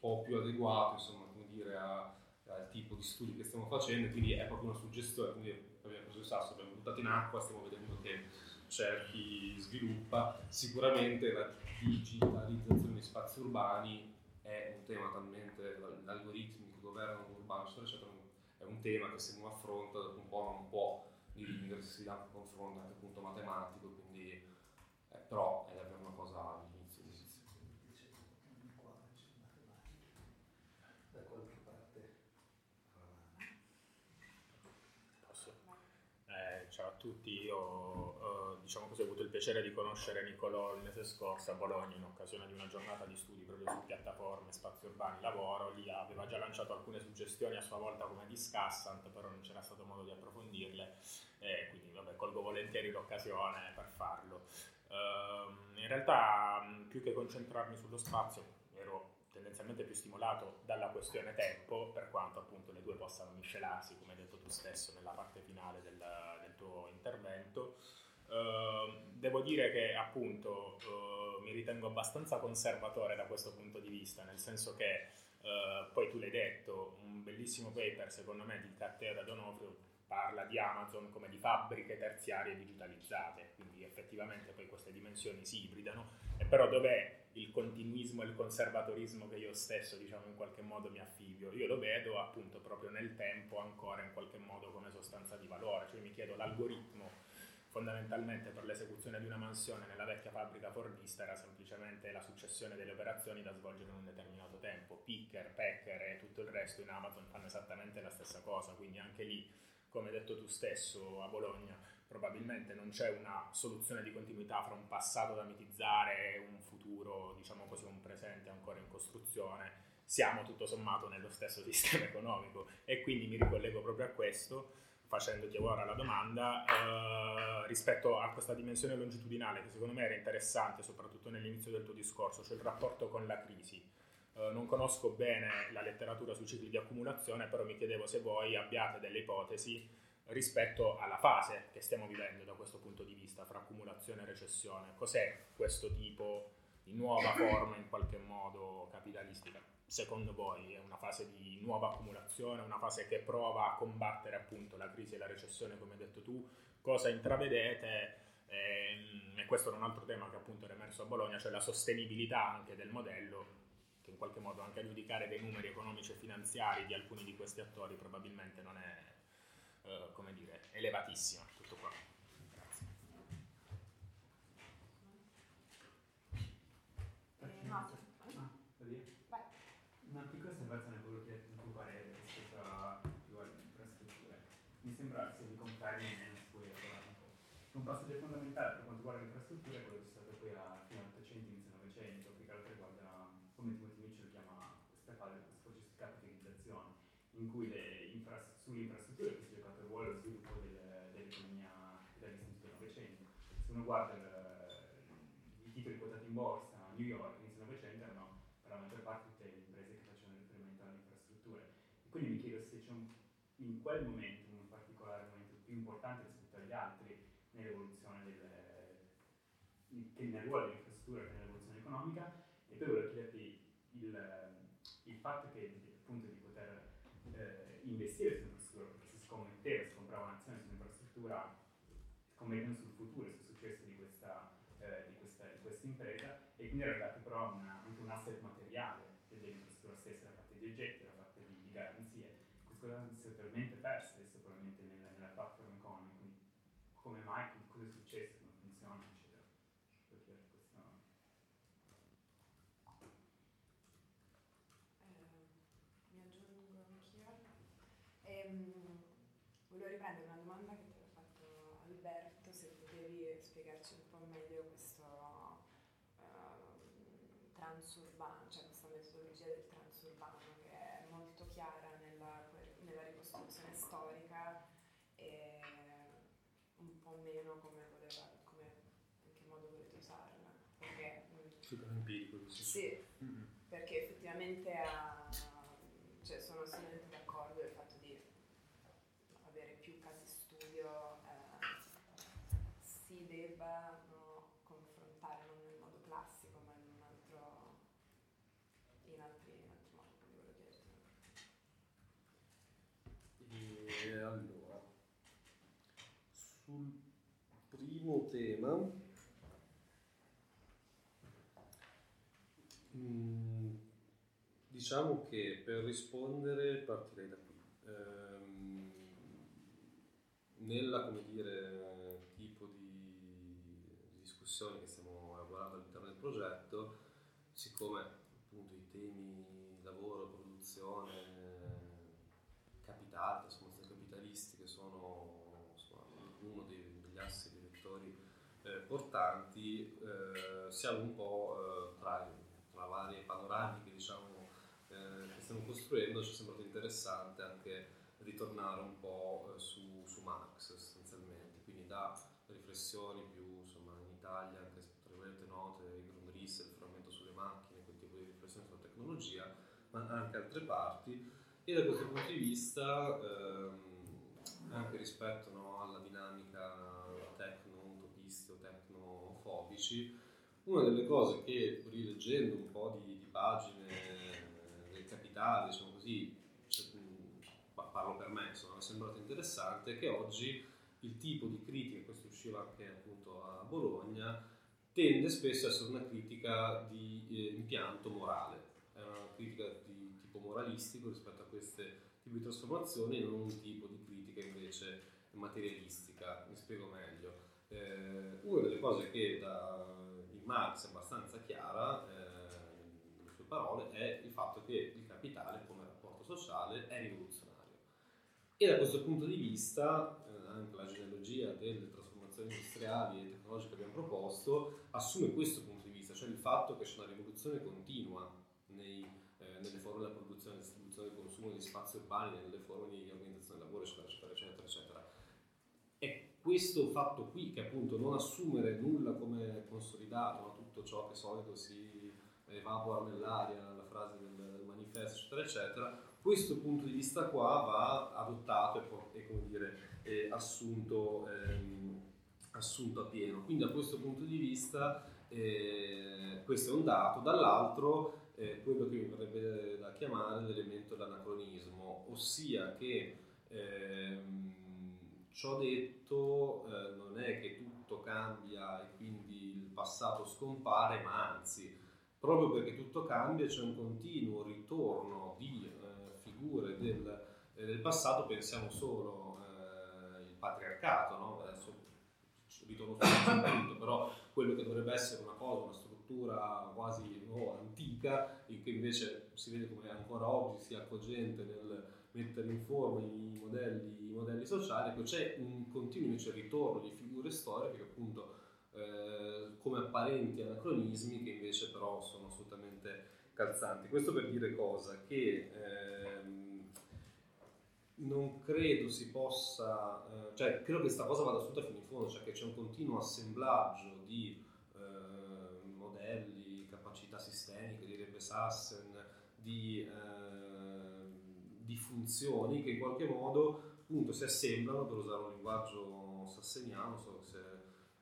po' più adeguato insomma, come dire, a, al tipo di studi che stiamo facendo, quindi è proprio una suggestione, quindi abbiamo preso il sasso, abbiamo buttato in acqua, stiamo vedendo che c'è chi sviluppa, sicuramente la digitalizzazione di spazi urbani è un tema talmente, gli algoritmi che governano l'urbano, eccetera, eccetera, è un tema che se non affronta dopo un po' non può dividersi da un confronto anche appunto matematico, quindi eh, però è davvero una cosa tutti, io eh, diciamo così, ho avuto il piacere di conoscere Nicolò il mese scorso a Bologna in occasione di una giornata di studi proprio su piattaforme, spazi urbani, lavoro, lì aveva già lanciato alcune suggestioni a sua volta come discussant, però non c'era stato modo di approfondirle e quindi vabbè, colgo volentieri l'occasione per farlo. Uh, in realtà più che concentrarmi sullo spazio ero tendenzialmente più stimolato dalla questione tempo, per quanto appunto le due possano miscelarsi, come hai detto tu stesso nella parte finale del, del tuo intervento. Uh, devo dire che appunto uh, mi ritengo abbastanza conservatore da questo punto di vista, nel senso che uh, poi tu l'hai detto, un bellissimo paper secondo me di Catteo da Donofrio parla di Amazon come di fabbriche terziarie digitalizzate, quindi effettivamente poi queste dimensioni si ibridano, e però dov'è il continuismo e il conservatorismo che io stesso diciamo in qualche modo mi affibio? Io lo vedo appunto proprio nel tempo ancora in qualche modo come sostanza di valore, cioè mi chiedo l'algoritmo fondamentalmente per l'esecuzione di una mansione nella vecchia fabbrica fordista era semplicemente la successione delle operazioni da svolgere in un determinato tempo. Picker, Packer e tutto il resto in Amazon fanno esattamente la stessa cosa, quindi anche lì come hai detto tu stesso a Bologna, probabilmente non c'è una soluzione di continuità fra un passato da mitizzare e un futuro, diciamo così, un presente ancora in costruzione. Siamo tutto sommato nello stesso sistema economico e quindi mi ricollego proprio a questo facendoti ora la domanda eh, rispetto a questa dimensione longitudinale che secondo me era interessante soprattutto nell'inizio del tuo discorso, cioè il rapporto con la crisi. Eh, non conosco bene la letteratura sui cicli di accumulazione, però mi chiedevo se voi abbiate delle ipotesi rispetto alla fase che stiamo vivendo da questo punto di vista, fra accumulazione e recessione. Cos'è questo tipo di nuova forma in qualche modo capitalistica? Secondo voi è una fase di nuova accumulazione, una fase che prova a combattere appunto la crisi e la recessione, come hai detto tu? Cosa intravedete? E, e questo è un altro tema che appunto era emerso a Bologna, cioè la sostenibilità anche del modello che in qualche modo anche a giudicare dei numeri economici e finanziari di alcuni di questi attori probabilmente non è eh, come dire, elevatissima. Tutto qua. Grazie. Eh, no, Una piccola osservazione quello che il tuo parere rispetto a infrastrutture. Mi sembra se mi confermi meno su cui un po'. Un passaggio fondamentale per quanto riguarda le infrastrutture è quello che c'è stato poi a fine 800, inizio 900, che altro riguarda, come Timothy Mitchell lo chiama, questa fase, questo processo di capitalizzazione, in cui le infra- sulle infrastrutture vuole lo sviluppo del, dell'economia dall'inizio del Novecento. Se uno guarda il, i titoli quotati in borsa a New York inizio del Novecento erano per la maggior parte tutte le imprese che facevano riferimento alle infrastrutture. E quindi mi chiedo se c'è un, in quel momento un particolare momento più importante rispetto agli altri nell'evoluzione del, che nel ruolo dell'infrastruttura che nell'evoluzione economica? E poi volevo chiederti il, il fatto che appunto di poter eh, investire su scommetteva, si comprava un'azione sull'infrastruttura scommettendo sul futuro, sul successo di questa, eh, di questa, di questa impresa e quindi era dato però una, anche un asset materiale dell'infrastruttura stessa da parte di oggetti, da parte di, di garanzie. Questa cosa si è totalmente persa adesso probabilmente nella, nella platform economy, quindi come mai, cosa è successo, come funziona, eccetera. Perché questo... Eh, mi aggiungo anch'io. Ehm, volevo riprendere una domanda che ti aveva fatto Alberto, se potevi spiegarci un po' meglio questo uh, transurbano, cioè questa metodologia del transurbano che è molto chiara nella, nella ricostruzione storica e un po' meno come voleva, come, in che modo volete usarla. Perché, Super empirico. Sì, mm-hmm. perché effettivamente ha, cioè sono assolutamente d'accordo del fatto di più casi studio eh, si debbano confrontare non nel modo classico ma in un altro in altri, in altri modi quindi volevo chiederti e allora sul primo tema mm, diciamo che per rispondere partirei da qui. Ehm, nella come dire, tipo di, di discussione che stiamo elaborando all'interno del progetto, siccome appunto i temi lavoro, produzione, capitale, trasformazione capitalistica sono insomma, uno dei, degli assi direttori eh, portanti, eh, siamo un po' eh, tra, tra varie panoramiche diciamo, eh, che stiamo costruendo, ci è sembrato interessante anche ritornare un po' su, su, Marx sostanzialmente, quindi da riflessioni più insomma, in Italia, anche tra virgolette note, Ingram Ries, il frammento sulle macchine, quel tipo di riflessione sulla tecnologia, ma anche altre parti. E da questo punto di vista, ehm, anche rispetto no, alla dinamica tecnofobici, una delle cose che rileggendo un po' di, di pagine del capitale, diciamo così, parlo per me, insomma, mi è sembrato interessante che oggi il tipo di critica, questo usciva anche appunto a Bologna, tende spesso a essere una critica di eh, impianto morale, è una critica di tipo moralistico rispetto a queste tipi di trasformazioni non un tipo di critica invece materialistica. Mi spiego meglio. Eh, una delle cose che da, in Marx è abbastanza chiara, eh, nelle sue parole, è il fatto che il capitale come rapporto sociale è rivoluzionario e da questo punto di vista, eh, anche la genealogia delle trasformazioni industriali e tecnologiche che abbiamo proposto assume questo punto di vista, cioè il fatto che c'è una rivoluzione continua nei, eh, nelle forme della produzione, distribuzione e consumo di spazi urbani, nelle forme di organizzazione del lavoro, eccetera, eccetera. Questo fatto qui, che appunto non assumere nulla come consolidato, ma tutto ciò che solito si evapora nell'aria, la frase del, del manifesto, eccetera, eccetera, questo punto di vista qua va adottato e, e come dire, assunto, ehm, assunto a pieno. Quindi da questo punto di vista eh, questo è un dato, dall'altro eh, quello che mi verrebbe da chiamare l'elemento dell'anacronismo, ossia che ehm, ciò detto eh, non è che tutto cambia e quindi il passato scompare, ma anzi, proprio perché tutto cambia c'è un continuo ritorno di eh, figure del, eh, del, passato, pensiamo solo al eh, patriarcato, no? adesso ritorno sul punto, però quello che dovrebbe essere una cosa, una struttura quasi no, antica che invece si vede come ancora oggi sia cogente nel mettere in forma i modelli, i modelli sociali, ecco, c'è un continuo invece ritorno di figure storiche che appunto eh, come apparenti anacronismi che invece però sono assolutamente calzanti. Questo per dire cosa? Che ehm, non credo si possa, eh, cioè credo che questa cosa vada assunta fino in fondo, cioè che c'è un continuo assemblaggio di eh, modelli, capacità sistemiche, direbbe Sassen, di, eh, di, funzioni che in qualche modo appunto si assemblano, per usare un linguaggio sasseniano, so se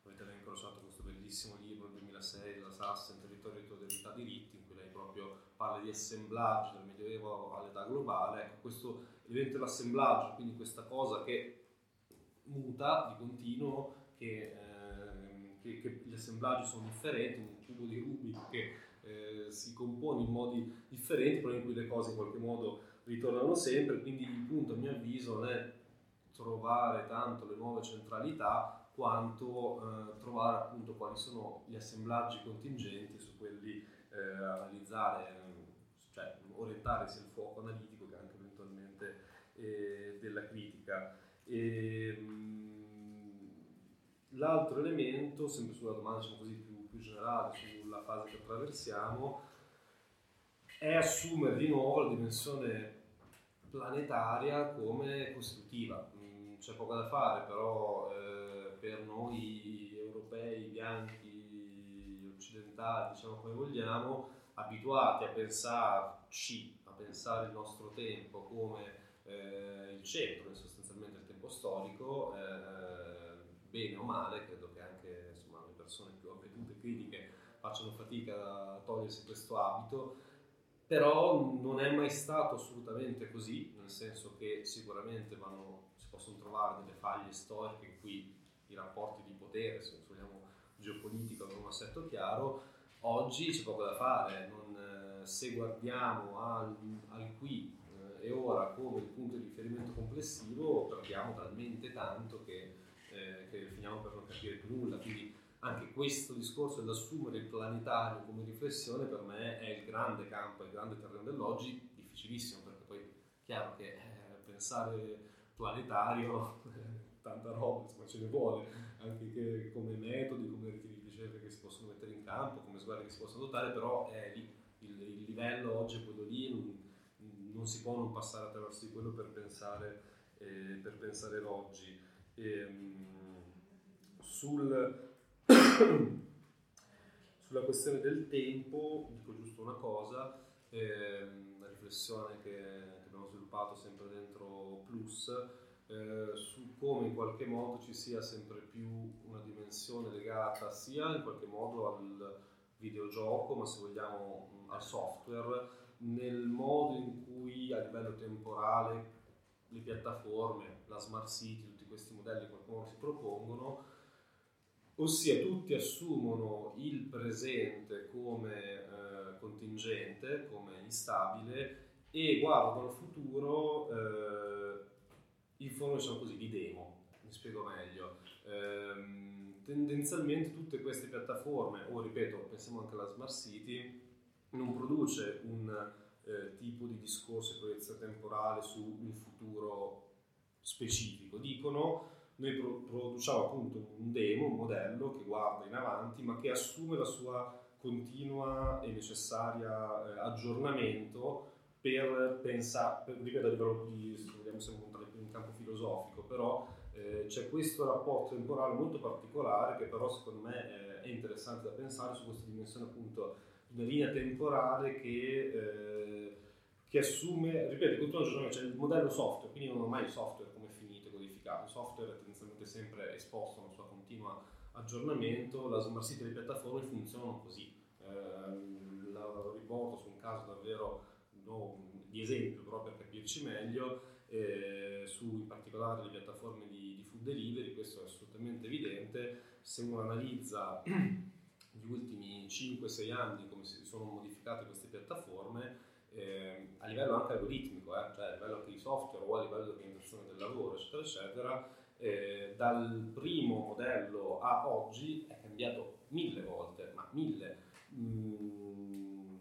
avete mai incrociato questo bellissimo libro del 2006 della Sassen, Territorio e Totalità diritti, in cui lei proprio parla di assemblaggio dal Medioevo all'età globale, ecco questo diventa l'assemblaggio, quindi questa cosa che muta di continuo, che, eh, che, che, gli assemblaggi sono differenti, un cubo di Rubik che eh, si compone in modi differenti, però in cui le cose in qualche modo ritornano sempre, quindi il punto a mio avviso non è trovare tanto le nuove centralità quanto eh, trovare appunto quali sono gli assemblaggi contingenti su quelli eh, analizzare, cioè orientare sia il fuoco analitico che anche eventualmente eh, della critica. E, ehm, l'altro elemento, sempre sulla domanda diciamo così, più, più generale, sulla fase che attraversiamo, è assumere di nuovo la dimensione planetaria come costitutiva. Mm, c'è poco da fare, però eh, per noi europei, bianchi, occidentali, diciamo come vogliamo, abituati a pensarci, a pensare il nostro tempo come eh, il centro sostanzialmente del tempo storico, eh, bene o male, credo che anche insomma, le persone più avvedute critiche facciano fatica a togliersi questo abito, però non è mai stato assolutamente così, nel senso che sicuramente vanno, si possono trovare delle faglie storiche in cui i rapporti di potere, se vogliamo geopolitica, hanno un assetto chiaro, oggi c'è poco da fare, non, eh, se guardiamo al, al qui e ora come il punto di riferimento complessivo perdiamo talmente tanto che, eh, che finiamo per non capire più nulla. Quindi anche questo discorso dell'assumere il planetario come riflessione per me è il grande campo, il grande terreno dell'oggi, difficilissimo perché poi è chiaro che eh, pensare planetario, tanta roba, insomma ce ne vuole, anche che, come metodi, come reti di ricerca che si possono mettere in campo, come sguardi che si possono adottare, però è lì, il, il livello oggi è quello lì, non, non si può non passare attraverso di quello per pensare, eh, per pensare l'oggi. E, ehm, sul, sulla questione del tempo, dico giusto una cosa, eh, una riflessione che, che, abbiamo sviluppato sempre dentro Plus, eh, su come in qualche modo ci sia sempre più una dimensione legata sia in qualche modo al videogioco, ma se vogliamo al software, nel modo in cui a livello temporale le piattaforme, la smart city, tutti questi modelli qualcuno si propongono, ossia tutti assumono il presente come eh, contingente, come instabile e guardano al futuro eh, in forma diciamo così di demo, mi spiego meglio. Eh, tendenzialmente tutte queste piattaforme, o ripeto, pensiamo anche alla smart city, non produce un eh, tipo di discorso e proiezione temporale su un futuro specifico. Dicono noi pro- produciamo appunto un demo, un modello che guarda in avanti ma che assume la sua continua e necessaria eh, aggiornamento per pensare, per, ripeto a livello di, vogliamo sempre entrare in campo filosofico, però eh, c'è questo rapporto temporale molto particolare che però secondo me è, è interessante da pensare su questa dimensione appunto una linea temporale che, eh, che assume, ripeto, continua aggiornamento, cioè il modello software, quindi non ormai il software come è finito, codificato il software tendenzialmente sempre esposto a una sua continua aggiornamento, la smart city e le piattaforme funzionano così. Eh, la riporto su un caso davvero no, di esempio, però per capirci meglio, eh, su in particolare le piattaforme di, di, food delivery, questo è assolutamente evidente, se uno analizza gli ultimi 5-6 anni come si sono modificate queste piattaforme, eh, a livello anche algoritmico, eh, cioè a livello anche di software o a livello di organizzazione del lavoro, eccetera, eccetera, eh, dal primo modello a oggi è cambiato mille volte, ma mille. Mm,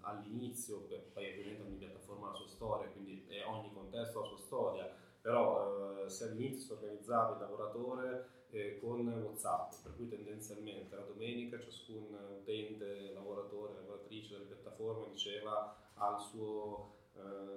all'inizio, poi ovviamente ogni piattaforma ha la sua storia, quindi ogni contesto ha la sua storia, però eh, se all'inizio si organizzava il lavoratore eh, con WhatsApp, per cui tendenzialmente la domenica ciascun utente, lavoratore, lavoratrice delle piattaforme diceva al suo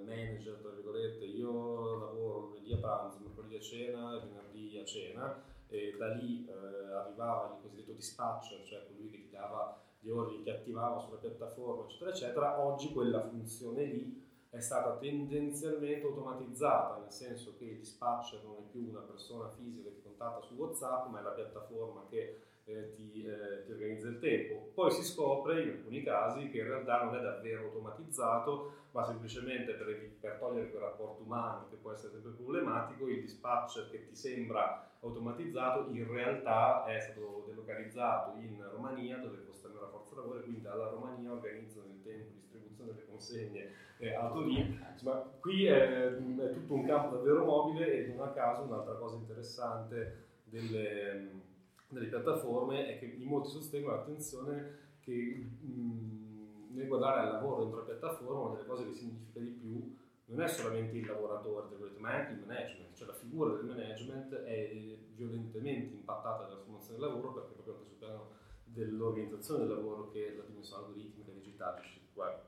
manager, tra virgolette, io lavoro lunedì a pranzo, mercoledì a cena e venerdì a cena, e da lì eh, arrivava il cosiddetto dispatcher, cioè colui che ti dava gli ordini, che attivava sulla piattaforma, eccetera, eccetera. Oggi quella funzione lì è stata tendenzialmente automatizzata, nel senso che il dispatcher non è più una persona fisica che contatta su WhatsApp, ma è la piattaforma che eh, ti, eh, ti, organizza il tempo. Poi si scopre in alcuni casi che in realtà non è davvero automatizzato, ma semplicemente per, per togliere quel rapporto umano che può essere sempre problematico, il dispatcher che ti sembra automatizzato in realtà è stato delocalizzato in Romania dove costa meno la forza lavoro e quindi dalla Romania organizzano il tempo di distribuzione delle consegne eh, a Torino. Insomma, qui è, è tutto un campo davvero mobile e non a caso un'altra cosa interessante delle delle piattaforme è che in molti sostengono l'attenzione che mh, nel guardare al lavoro dentro la piattaforma una delle cose che significa di più non è solamente il lavoratore, ma è anche il management, cioè la figura del management è violentemente impattata dalla trasformazione del lavoro perché proprio anche sul piano dell'organizzazione del lavoro che la dimensione algoritmica digitale.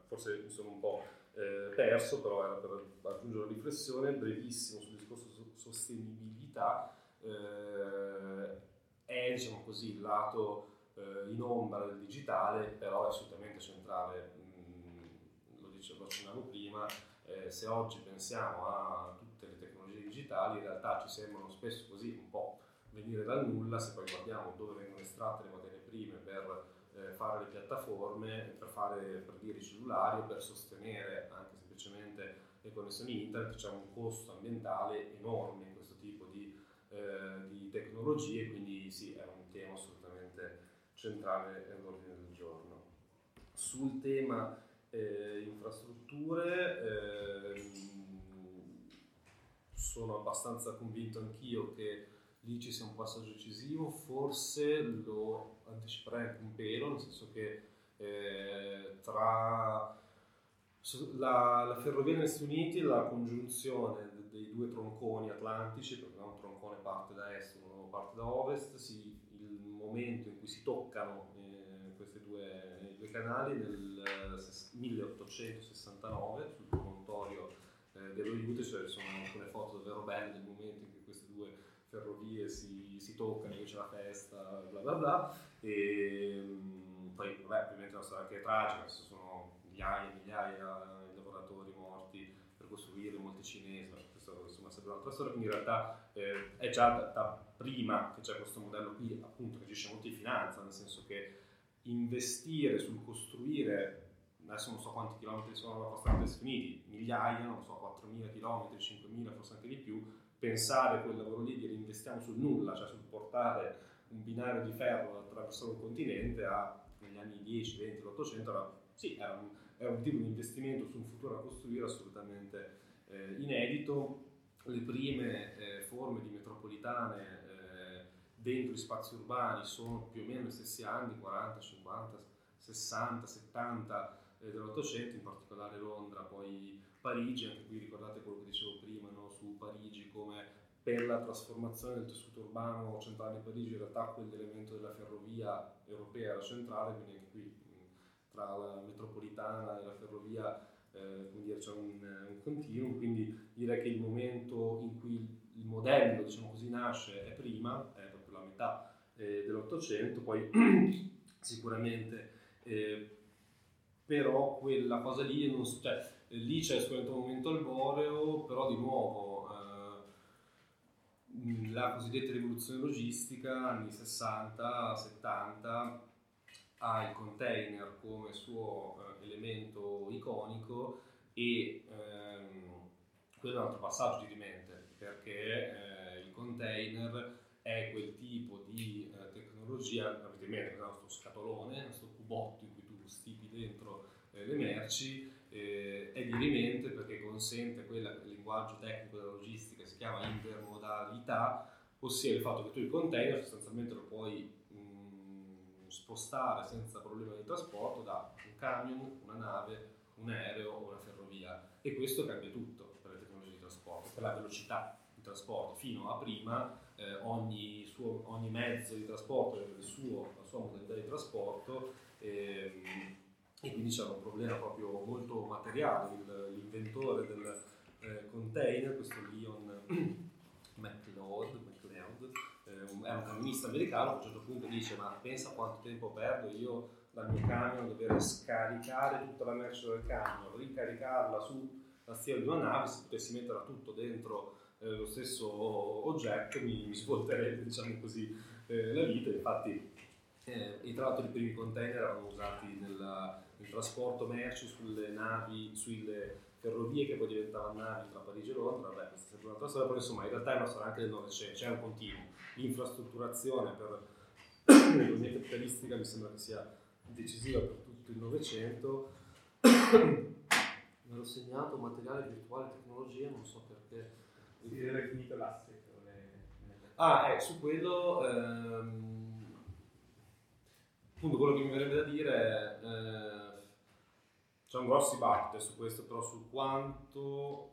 Forse mi sono un po' eh, perso, però era per aggiungere una riflessione brevissimo sul discorso sostenibilità. Eh, è diciamo così, il lato eh, in ombra del digitale, però è assolutamente centrale. Mm, lo dicevo, accennavo prima, eh, se oggi pensiamo a tutte le tecnologie digitali, in realtà ci sembrano spesso così un po' venire dal nulla, se poi guardiamo dove vengono estratte le materie prime per eh, fare le piattaforme, per fare per dire i cellulari, per sostenere anche semplicemente le connessioni internet, c'è un costo ambientale enorme in questo tipo di eh, di tecnologie, quindi sì, è un tema assolutamente centrale nell'ordine del giorno. Sul tema eh, infrastrutture eh, sono abbastanza convinto anch'io che lì ci sia un passaggio decisivo, forse lo anticiperei anche un pelo, nel senso che eh, tra la, la ferrovia negli Stati Uniti, la congiunzione dei due tronconi atlantici, perché un troncone parte da est, uno parte da ovest, si, il momento in cui si toccano eh, questi due, due, canali nel 1869 sul promontorio eh, dello Jute, cioè sono alcune foto davvero belle del momento in cui queste due ferrovie si, si toccano, c'è la festa, bla bla bla, e mm, poi vabbè, ovviamente è una storia anche tragica, sono migliaia e migliaia di lavoratori morti per costruire, molti cinesi, sempre un'altra storia, quindi in realtà eh, è già da, da, prima che c'è questo modello qui, appunto, che agisce molto di finanza, nel senso che investire sul costruire, adesso non so quanti chilometri sono la costa degli Stati Uniti, migliaia, non so, 4.000 chilometri, 5.000, forse anche di più, pensare quel lavoro lì di reinvestiamo sul nulla, cioè sul portare un binario di ferro attraverso un continente a, negli anni 10, 20, 800, era, sì, era un, era un tipo di investimento su un futuro a costruire assolutamente eh, inedito le prime eh, forme di metropolitane eh, dentro gli spazi urbani sono più o meno negli stessi anni, 40, 50, 60, 70 eh, dell'Ottocento, in particolare Londra, poi Parigi, anche qui ricordate quello che dicevo prima no? su Parigi come per la trasformazione del tessuto urbano centrale di Parigi in realtà quell'elemento della ferrovia europea era centrale, quindi anche qui tra la metropolitana e la ferrovia eh, dire, c'è un, un continuum, quindi direi che il momento in cui il modello, diciamo così, nasce è prima, è proprio la metà eh, dell'Ottocento, poi sicuramente, eh, però quella cosa lì, non, cioè, lì c'è sicuramente un momento alboreo, però di nuovo mh, la cosiddetta rivoluzione logistica, anni 60-70, ha il container come suo eh, elemento iconico e ehm, quello è un altro passaggio di mente perché eh, il container è quel tipo di eh, tecnologia, avete in mente questo scatolone, questo cubotto in cui tu stipi dentro eh, le merci, eh, è dirimente perché consente che il linguaggio tecnico della logistica si chiama intermodalità, ossia il fatto che tu il container sostanzialmente lo puoi spostare senza problema di trasporto da un camion, una nave, un aereo o una ferrovia e questo cambia tutto per le tecnologie di trasporto, per la velocità di trasporto. Fino a prima eh, ogni, suo, ogni, mezzo di trasporto aveva la sua modalità di trasporto ehm, e quindi c'era un problema proprio molto materiale. Il, l'inventore del eh, container, questo Leon McLeod, McLeod un, è un camionista americano, a un certo punto dice ma pensa quanto tempo perdo io dal mio camion dover scaricare tutta la merce del camion, ricaricarla sulla stia di una nave, se potessi metterla tutto dentro eh, lo stesso oggetto mi, mi svolterebbe diciamo così eh, la vita, infatti eh, e tra l'altro i primi container erano usati nella, nel trasporto merci sulle navi, sulle ferrovie che poi diventavano navi tra Parigi e Londra, vabbè questa è sempre un'altra storia, però insomma in realtà è una storia anche del Novecento, c'è un continuo, l'infrastrutturazione per l'economia capitalistica mi sembra che sia decisiva per tutto il Novecento, me l'ho segnato, materiale, virtuale, tecnologia, non so perché. Sì, era finito l'asset. Ah, eh, su quello... Ehm, appunto quello che mi verrebbe da dire è, eh, c'è un grosso dibattito su questo, però su quanto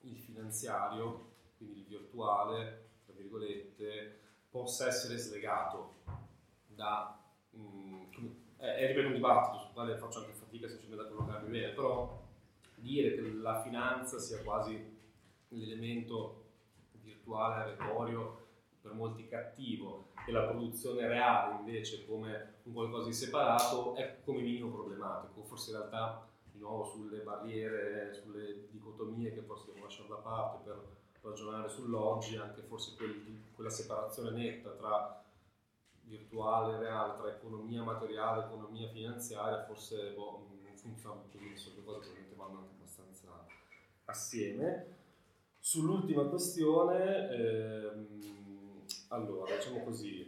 il finanziario, quindi il virtuale, tra virgolette, possa essere slegato da... Mh, mm, è, è ripeto un dibattito sul quale faccio anche fatica semplicemente a collocarmi bene, però dire che la finanza sia quasi l'elemento virtuale, retorio, per molti cattivo, e la produzione reale invece come un qualcosa di separato è come minimo problematico, forse in realtà di nuovo sulle barriere, sulle dicotomie che forse devo lasciare da parte per ragionare sull'oggi, anche forse quel, quella separazione netta tra virtuale e reale, tra economia materiale e economia finanziaria, forse boh, non funziona sono due cose probabilmente vanno anche abbastanza assieme. Sull'ultima questione, ehm, allora, diciamo così,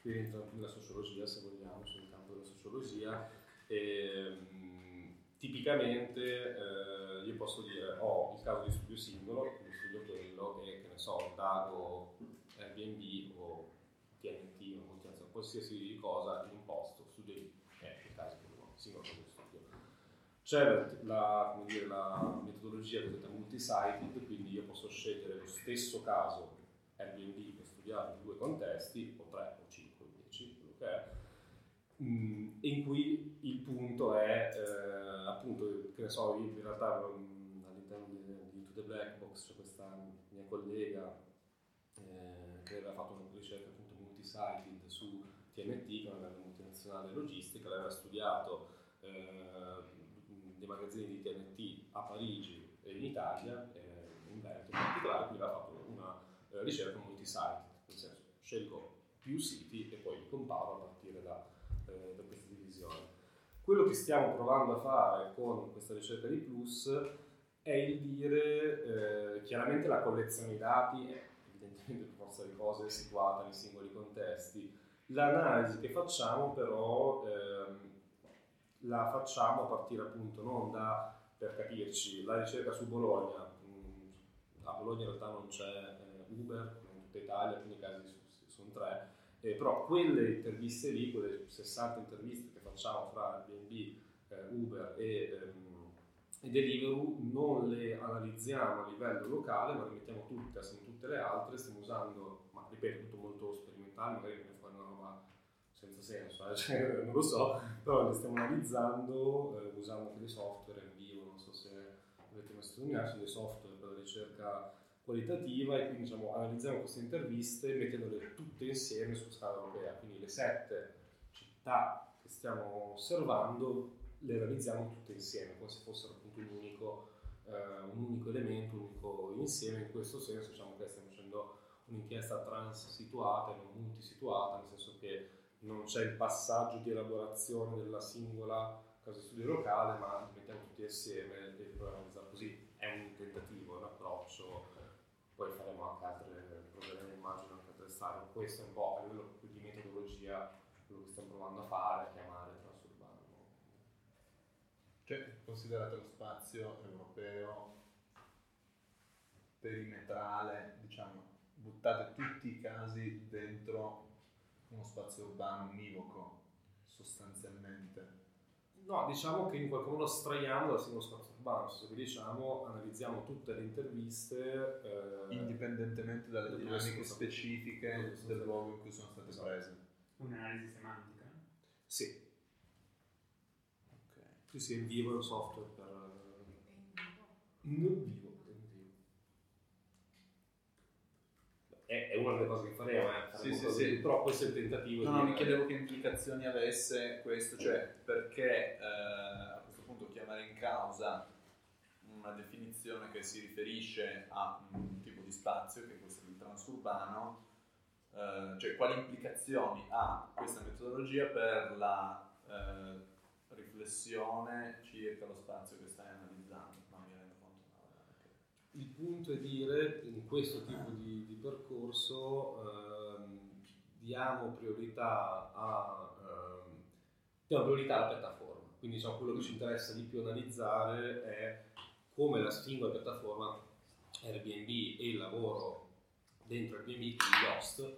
qui entra nella sociologia, se vogliamo, sul campo della sociologia, e, um, tipicamente eh, io posso dire ho il caso di studio singolo, quindi studio quello che, che ne so, Dago, Airbnb o TNT, multinazionale, qualsiasi cosa in un posto, studio lì, è il caso di uno singolo di studio. C'è la, dire, la metodologia cosiddetta multi-sited, quindi io posso scegliere lo stesso caso Airbnb per studiare in due contesti, o tre, o cinque, o dieci, quello che è, mm, in cui il punto è, eh, appunto, che ne so, io in realtà um, all'interno di, di Into the Black Box c'è questa mia collega eh, che aveva fatto una ricerca appunto multi-sited su TNT, che è una multinazionale logistica, aveva studiato eh, dei magazzini di TNT a Parigi e in Italia, eh, in Veneto in particolare, quindi aveva fatto eh, ricerca multi-site, nel senso scelgo più siti e poi li comparo a partire da, eh, da questa divisione. Quello che stiamo provando a fare con questa ricerca di Plus è il dire eh, chiaramente la collezione di dati è evidentemente per forza di cose situata nei singoli contesti. L'analisi che facciamo però ehm, la facciamo a partire appunto non da, per capirci, la ricerca su Bologna, mh, a Bologna in realtà non c'è Uber in tutta Italia, quindi i casi sono tre, eh, però quelle interviste lì, quelle 60 interviste che facciamo fra Airbnb, eh, Uber e, ehm, e Deliveroo, non le analizziamo a livello locale, ma le mettiamo tutte a tutte le altre, stiamo usando, ma ripeto, tutto molto sperimentale, magari viene fuori una roba senza senso, eh? cioè, non lo so, però le stiamo analizzando eh, usando anche dei software in vivo, non so se avete messo in sono dei software per la ricerca qualitativa e quindi diciamo, analizziamo queste interviste mettendole tutte insieme su scala europea, quindi le sette città che stiamo osservando le realizziamo tutte insieme, come se fossero appunto un unico eh, un unico elemento, un unico insieme, in questo senso diciamo che stiamo facendo un'inchiesta trans-situata e non multisituata, nel senso che non c'è il passaggio di elaborazione della singola casa studio locale, ma li mettiamo tutti assieme e proviamo così. È un tentativo, è un approccio, poi faremo anche altre, proveremo immagino anche altre strade. Questo è un po' a livello di metodologia quello che stiamo provando a fare, chiamare transurbano. Cioè, considerate lo spazio europeo perimetrale, diciamo, buttate tutti i casi dentro uno spazio urbano univoco, sostanzialmente. No, diciamo che in qualche modo astraiamo dal singolo spazio urbano, che diciamo, analizziamo tutte le interviste eh, Indipendentemente dalle dinamiche specifiche del luogo in cui sono state Esatto. prese. Un'analisi semantica. Sì, Ok. sì, sì, in vivo è un software per... Non vivo, in vivo. È, è una delle cose che faremo, eh, Sì, sì, sì. però questo è il tentativo No, di... no, mi chiedevo che implicazioni avesse questo, cioè perché eh, a questo punto chiamare in causa una definizione che si riferisce a un tipo di spazio, che è questo del transurbano, eh, cioè quali implicazioni ha questa metodologia per la eh, riflessione circa lo spazio che stai analizzando? No, mi rendo conto. no, ok. Il punto è dire, in questo tipo di, di percorso, ehm, diamo priorità a ehm, diamo priorità alla piattaforma. Quindi diciamo, quello che ci interessa di più analizzare è come la singola piattaforma Airbnb e il lavoro dentro Airbnb, gli host,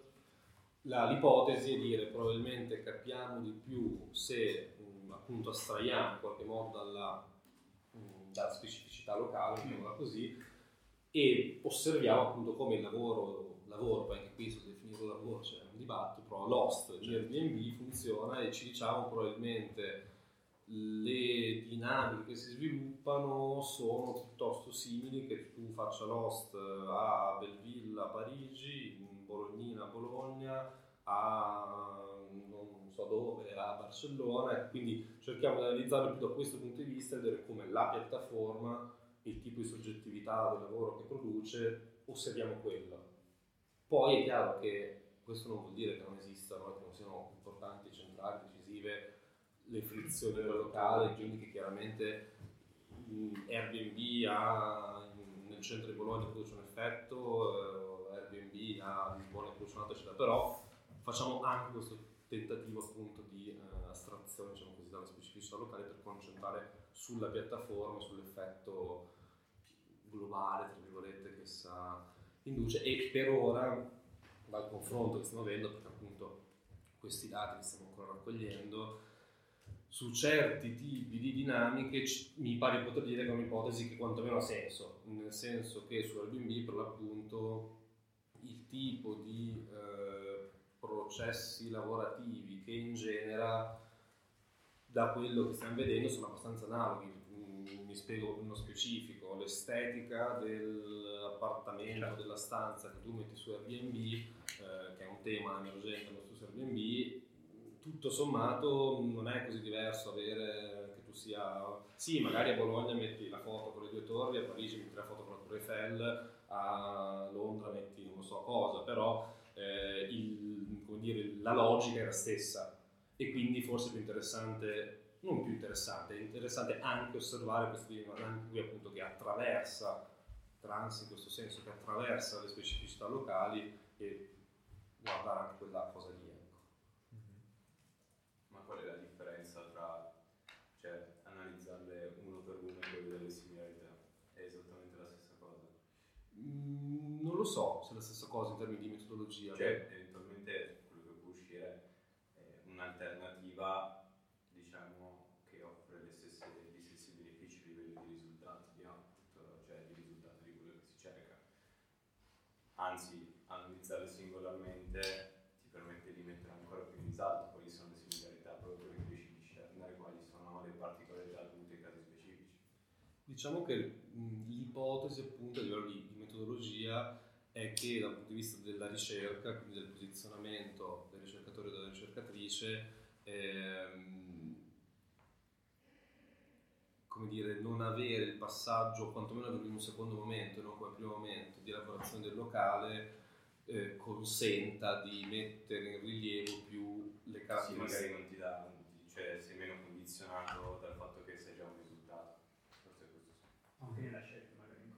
la- l'ipotesi è dire probabilmente capiamo di più se mh, appunto astraiamo in qualche modo dalla, mh, dalla specificità locale, chiamiamola così, e osserviamo appunto come il lavoro, lavoro anche qui sul definito lavoro c'è un dibattito, però di Airbnb funziona e ci diciamo probabilmente le dinamiche che si sviluppano sono piuttosto simili che tu faccia l'host a Belleville a Parigi, in Bolognina a Bologna, a non so dove, a Barcellona, quindi cerchiamo di analizzarlo più da questo punto di vista e vedere come la piattaforma, il tipo di soggettività del lavoro che produce, osserviamo quello. Poi è chiaro che questo non vuol dire che non esistano, che non siano importanti, centrali, decisive le frizioni del locale, quindi che chiaramente Airbnb ha nel centro di Bologna produce un effetto, eh, Airbnb a Lisbona produce un altro, eccetera, però facciamo anche questo tentativo appunto di eh, astrazione diciamo così, dalla specificità locale per concentrare sulla piattaforma, sull'effetto globale, tra virgolette, che essa induce e per ora dal confronto che stiamo avendo, perché appunto questi dati li stiamo ancora raccogliendo, su certi tipi di dinamiche mi pare di poter dire che è un'ipotesi che quantomeno ha senso, nel senso che su Airbnb per l'appunto il tipo di eh, processi lavorativi che ingenera da quello che stiamo vedendo sono abbastanza analoghi. Mi spiego nello specifico, l'estetica dell'appartamento, della stanza che tu metti su Airbnb, eh, che è un tema emergente nello stesso Airbnb, tutto sommato non è così diverso avere che tu sia... Sì, magari a Bologna metti la foto con le due torri, a Parigi metti la foto con la Torre Eiffel, a Londra metti non so cosa, però eh, il- come dire, la logica è la stessa. E quindi forse è più interessante, non più interessante, è interessante anche osservare questo dinamica qui appunto che attraversa trans in questo senso, che attraversa le specificità locali e guardare anche quella cosa lì. Ecco. Ma qual è la differenza tra cioè, analizzarle uno per uno e poi vedere le similarità? È esattamente la stessa cosa? Mm, non lo so se è la stessa cosa in termini di metodologia. Cioè, eventualmente quello che può uscire è un'alternativa, diciamo, che offre le stesse, gli stessi benefici a livello di risultati di output, cioè di risultati di quello che si cerca. Anzi, analizzarle singolarmente ti permette di mettere ancora più in risalto quali sono le similarità, proprio perché riesci a discernere quali sono le particolarità dovute ai casi specifici. Diciamo che l'ipotesi appunto a livello di, di metodologia è che dal punto di vista della ricerca, quindi del posizionamento del ricercatore e della ricercatrice, ehm, come dire, non avere il passaggio, quantomeno in un secondo momento, non come primo momento, di elaborazione del locale, eh, consenta di mettere in rilievo più le Sì, caratteristiche. magari non ti dà, cioè sei meno condizionato dal fatto che sai già un risultato. Forse è questo sì. Anche nella scelta magari in.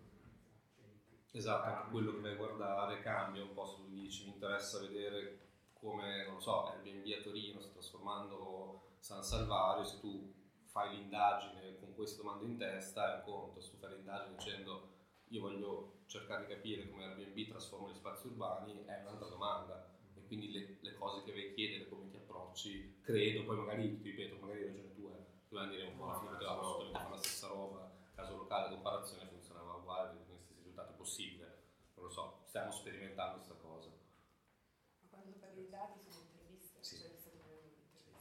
Cioè, Esatto, anche quello che vai a guardare cambia un po' se tu dici mi interessa vedere come, non lo so, Airbnb a Torino sta trasformando San Salvario, se tu fai l'indagine con queste domande in testa è un conto, se tu fai l'indagine dicendo io voglio cercare di capire come Airbnb trasforma gli spazi urbani è un'altra domanda. E quindi le, le cose che vai a chiedere, come ti approcci, credo, poi magari, ti ripeto, magari hai ragione tu, eh, dobbiamo dire un po' alla fine potevamo assolutamente fare la stessa roba, caso locale, comparazione funzionava uguale, con gli stessi risultati possibile, non lo so, stiamo sperimentando questa cosa. Ma quando parli di dati sono interviste? Sì. Cioè, vi state prendendo un'intervista?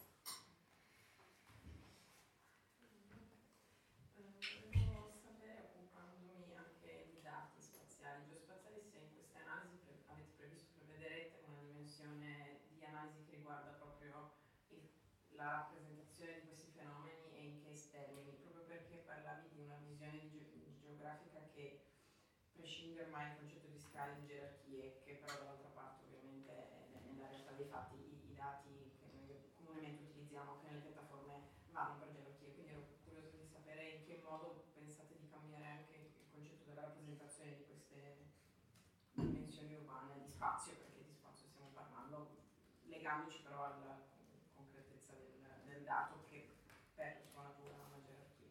Eh, Volevo sapere, occupandomi anche di dati spaziali, geospaziali, se in queste analisi pre- avete previsto, prevederete una dimensione di analisi che riguarda proprio il- la rappresentazione di questi fenomeni e in che termini, proprio perché parlavi di una visione geografica che prescinde ormai dal concetto di scale di gerarchie, che però dall'altra parte ovviamente nella realtà dei fatti i, i dati che noi comunemente utilizziamo anche nelle piattaforme vanno per gerarchie, quindi ero curiosa di sapere in che modo pensate di cambiare anche il concetto della rappresentazione di queste dimensioni urbane di spazio, perché di spazio stiamo parlando, legandoci però alla concretezza del, del dato che per sua natura ha una gerarchia.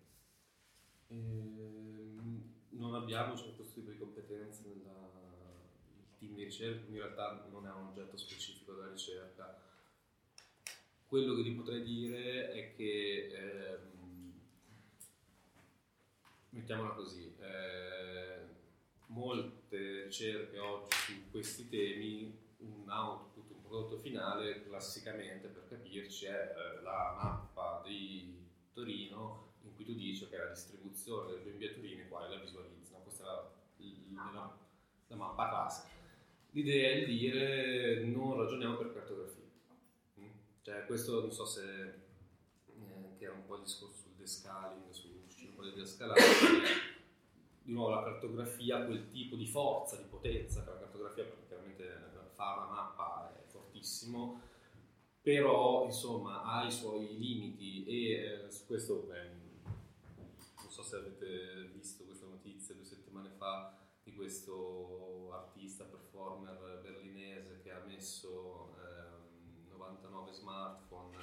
Ehm, non abbiamo cioè, questo tipo di competenze nel team di ricerca, in realtà non è un oggetto specifico della ricerca. Quello che ti potrei dire è che, ehm, mettiamola così, eh, molte ricerche oggi su questi temi, un output, un prodotto finale, classicamente per capirci, è eh, la mappa di Torino in cui tu dici che la distribuzione del BNB a Torino è qua e la visualizzi, è la, la- mappa classica. L'idea è di dire non ragioniamo per cartografia. Mm? Cioè, questo non so se eh, che era un po' il discorso sul descaling, su uscire un po' del descalare, di nuovo la cartografia ha quel tipo di forza, di potenza, che la cartografia praticamente fa una mappa è fortissimo, però insomma ha i suoi limiti e eh, su questo beh, non so se avete visto notizia fa di questo artista performer berlinese che ha messo ehm, 99 smartphone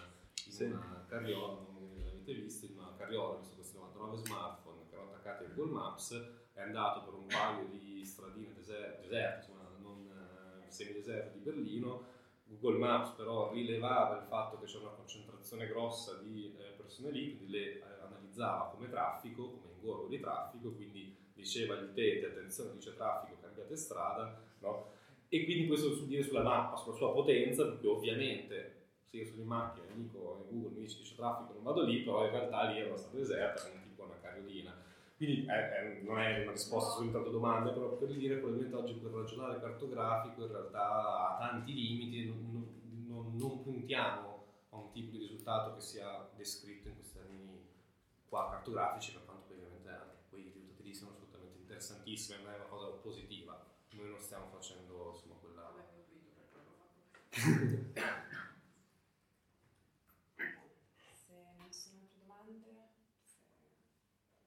in Sì. una carriola, non l'avete visto, in una carriola, ha messo questi 99 smartphone che erano attaccati a Google Maps, è andato per un paio di stradine deser- deserte, insomma non eh, semideserte di Berlino, Google Maps però rilevava il fatto che c'era una concentrazione grossa di eh, persone lì, quindi le eh, analizzava come traffico, come ingorgo di traffico, quindi diceva agli utenti attenzione dice traffico, cambiate strada, no? E quindi questo su dire sulla mappa, sulla sua potenza, perché ovviamente se io sono in macchina dico in Google mi dice c'è traffico, non vado lì, però in realtà lì è una strada deserta, un tipo una carriolina. Quindi è- è- non è una risposta su tante domande, però per dire probabilmente oggi per ragionare cartografico in realtà ha tanti limiti, non, non- non puntiamo a un tipo di risultato che sia descritto in questi termini qua cartografici, per quanto poi ovviamente anche quei risultati lì siano assolutamente interessantissimi, ma è una cosa positiva. Noi non stiamo facendo insomma quella... Se non sono altre domande, se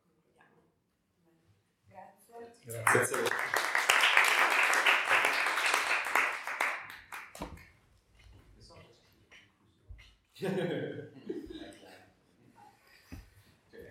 concludiamo. Bene. Grazie. Grazie a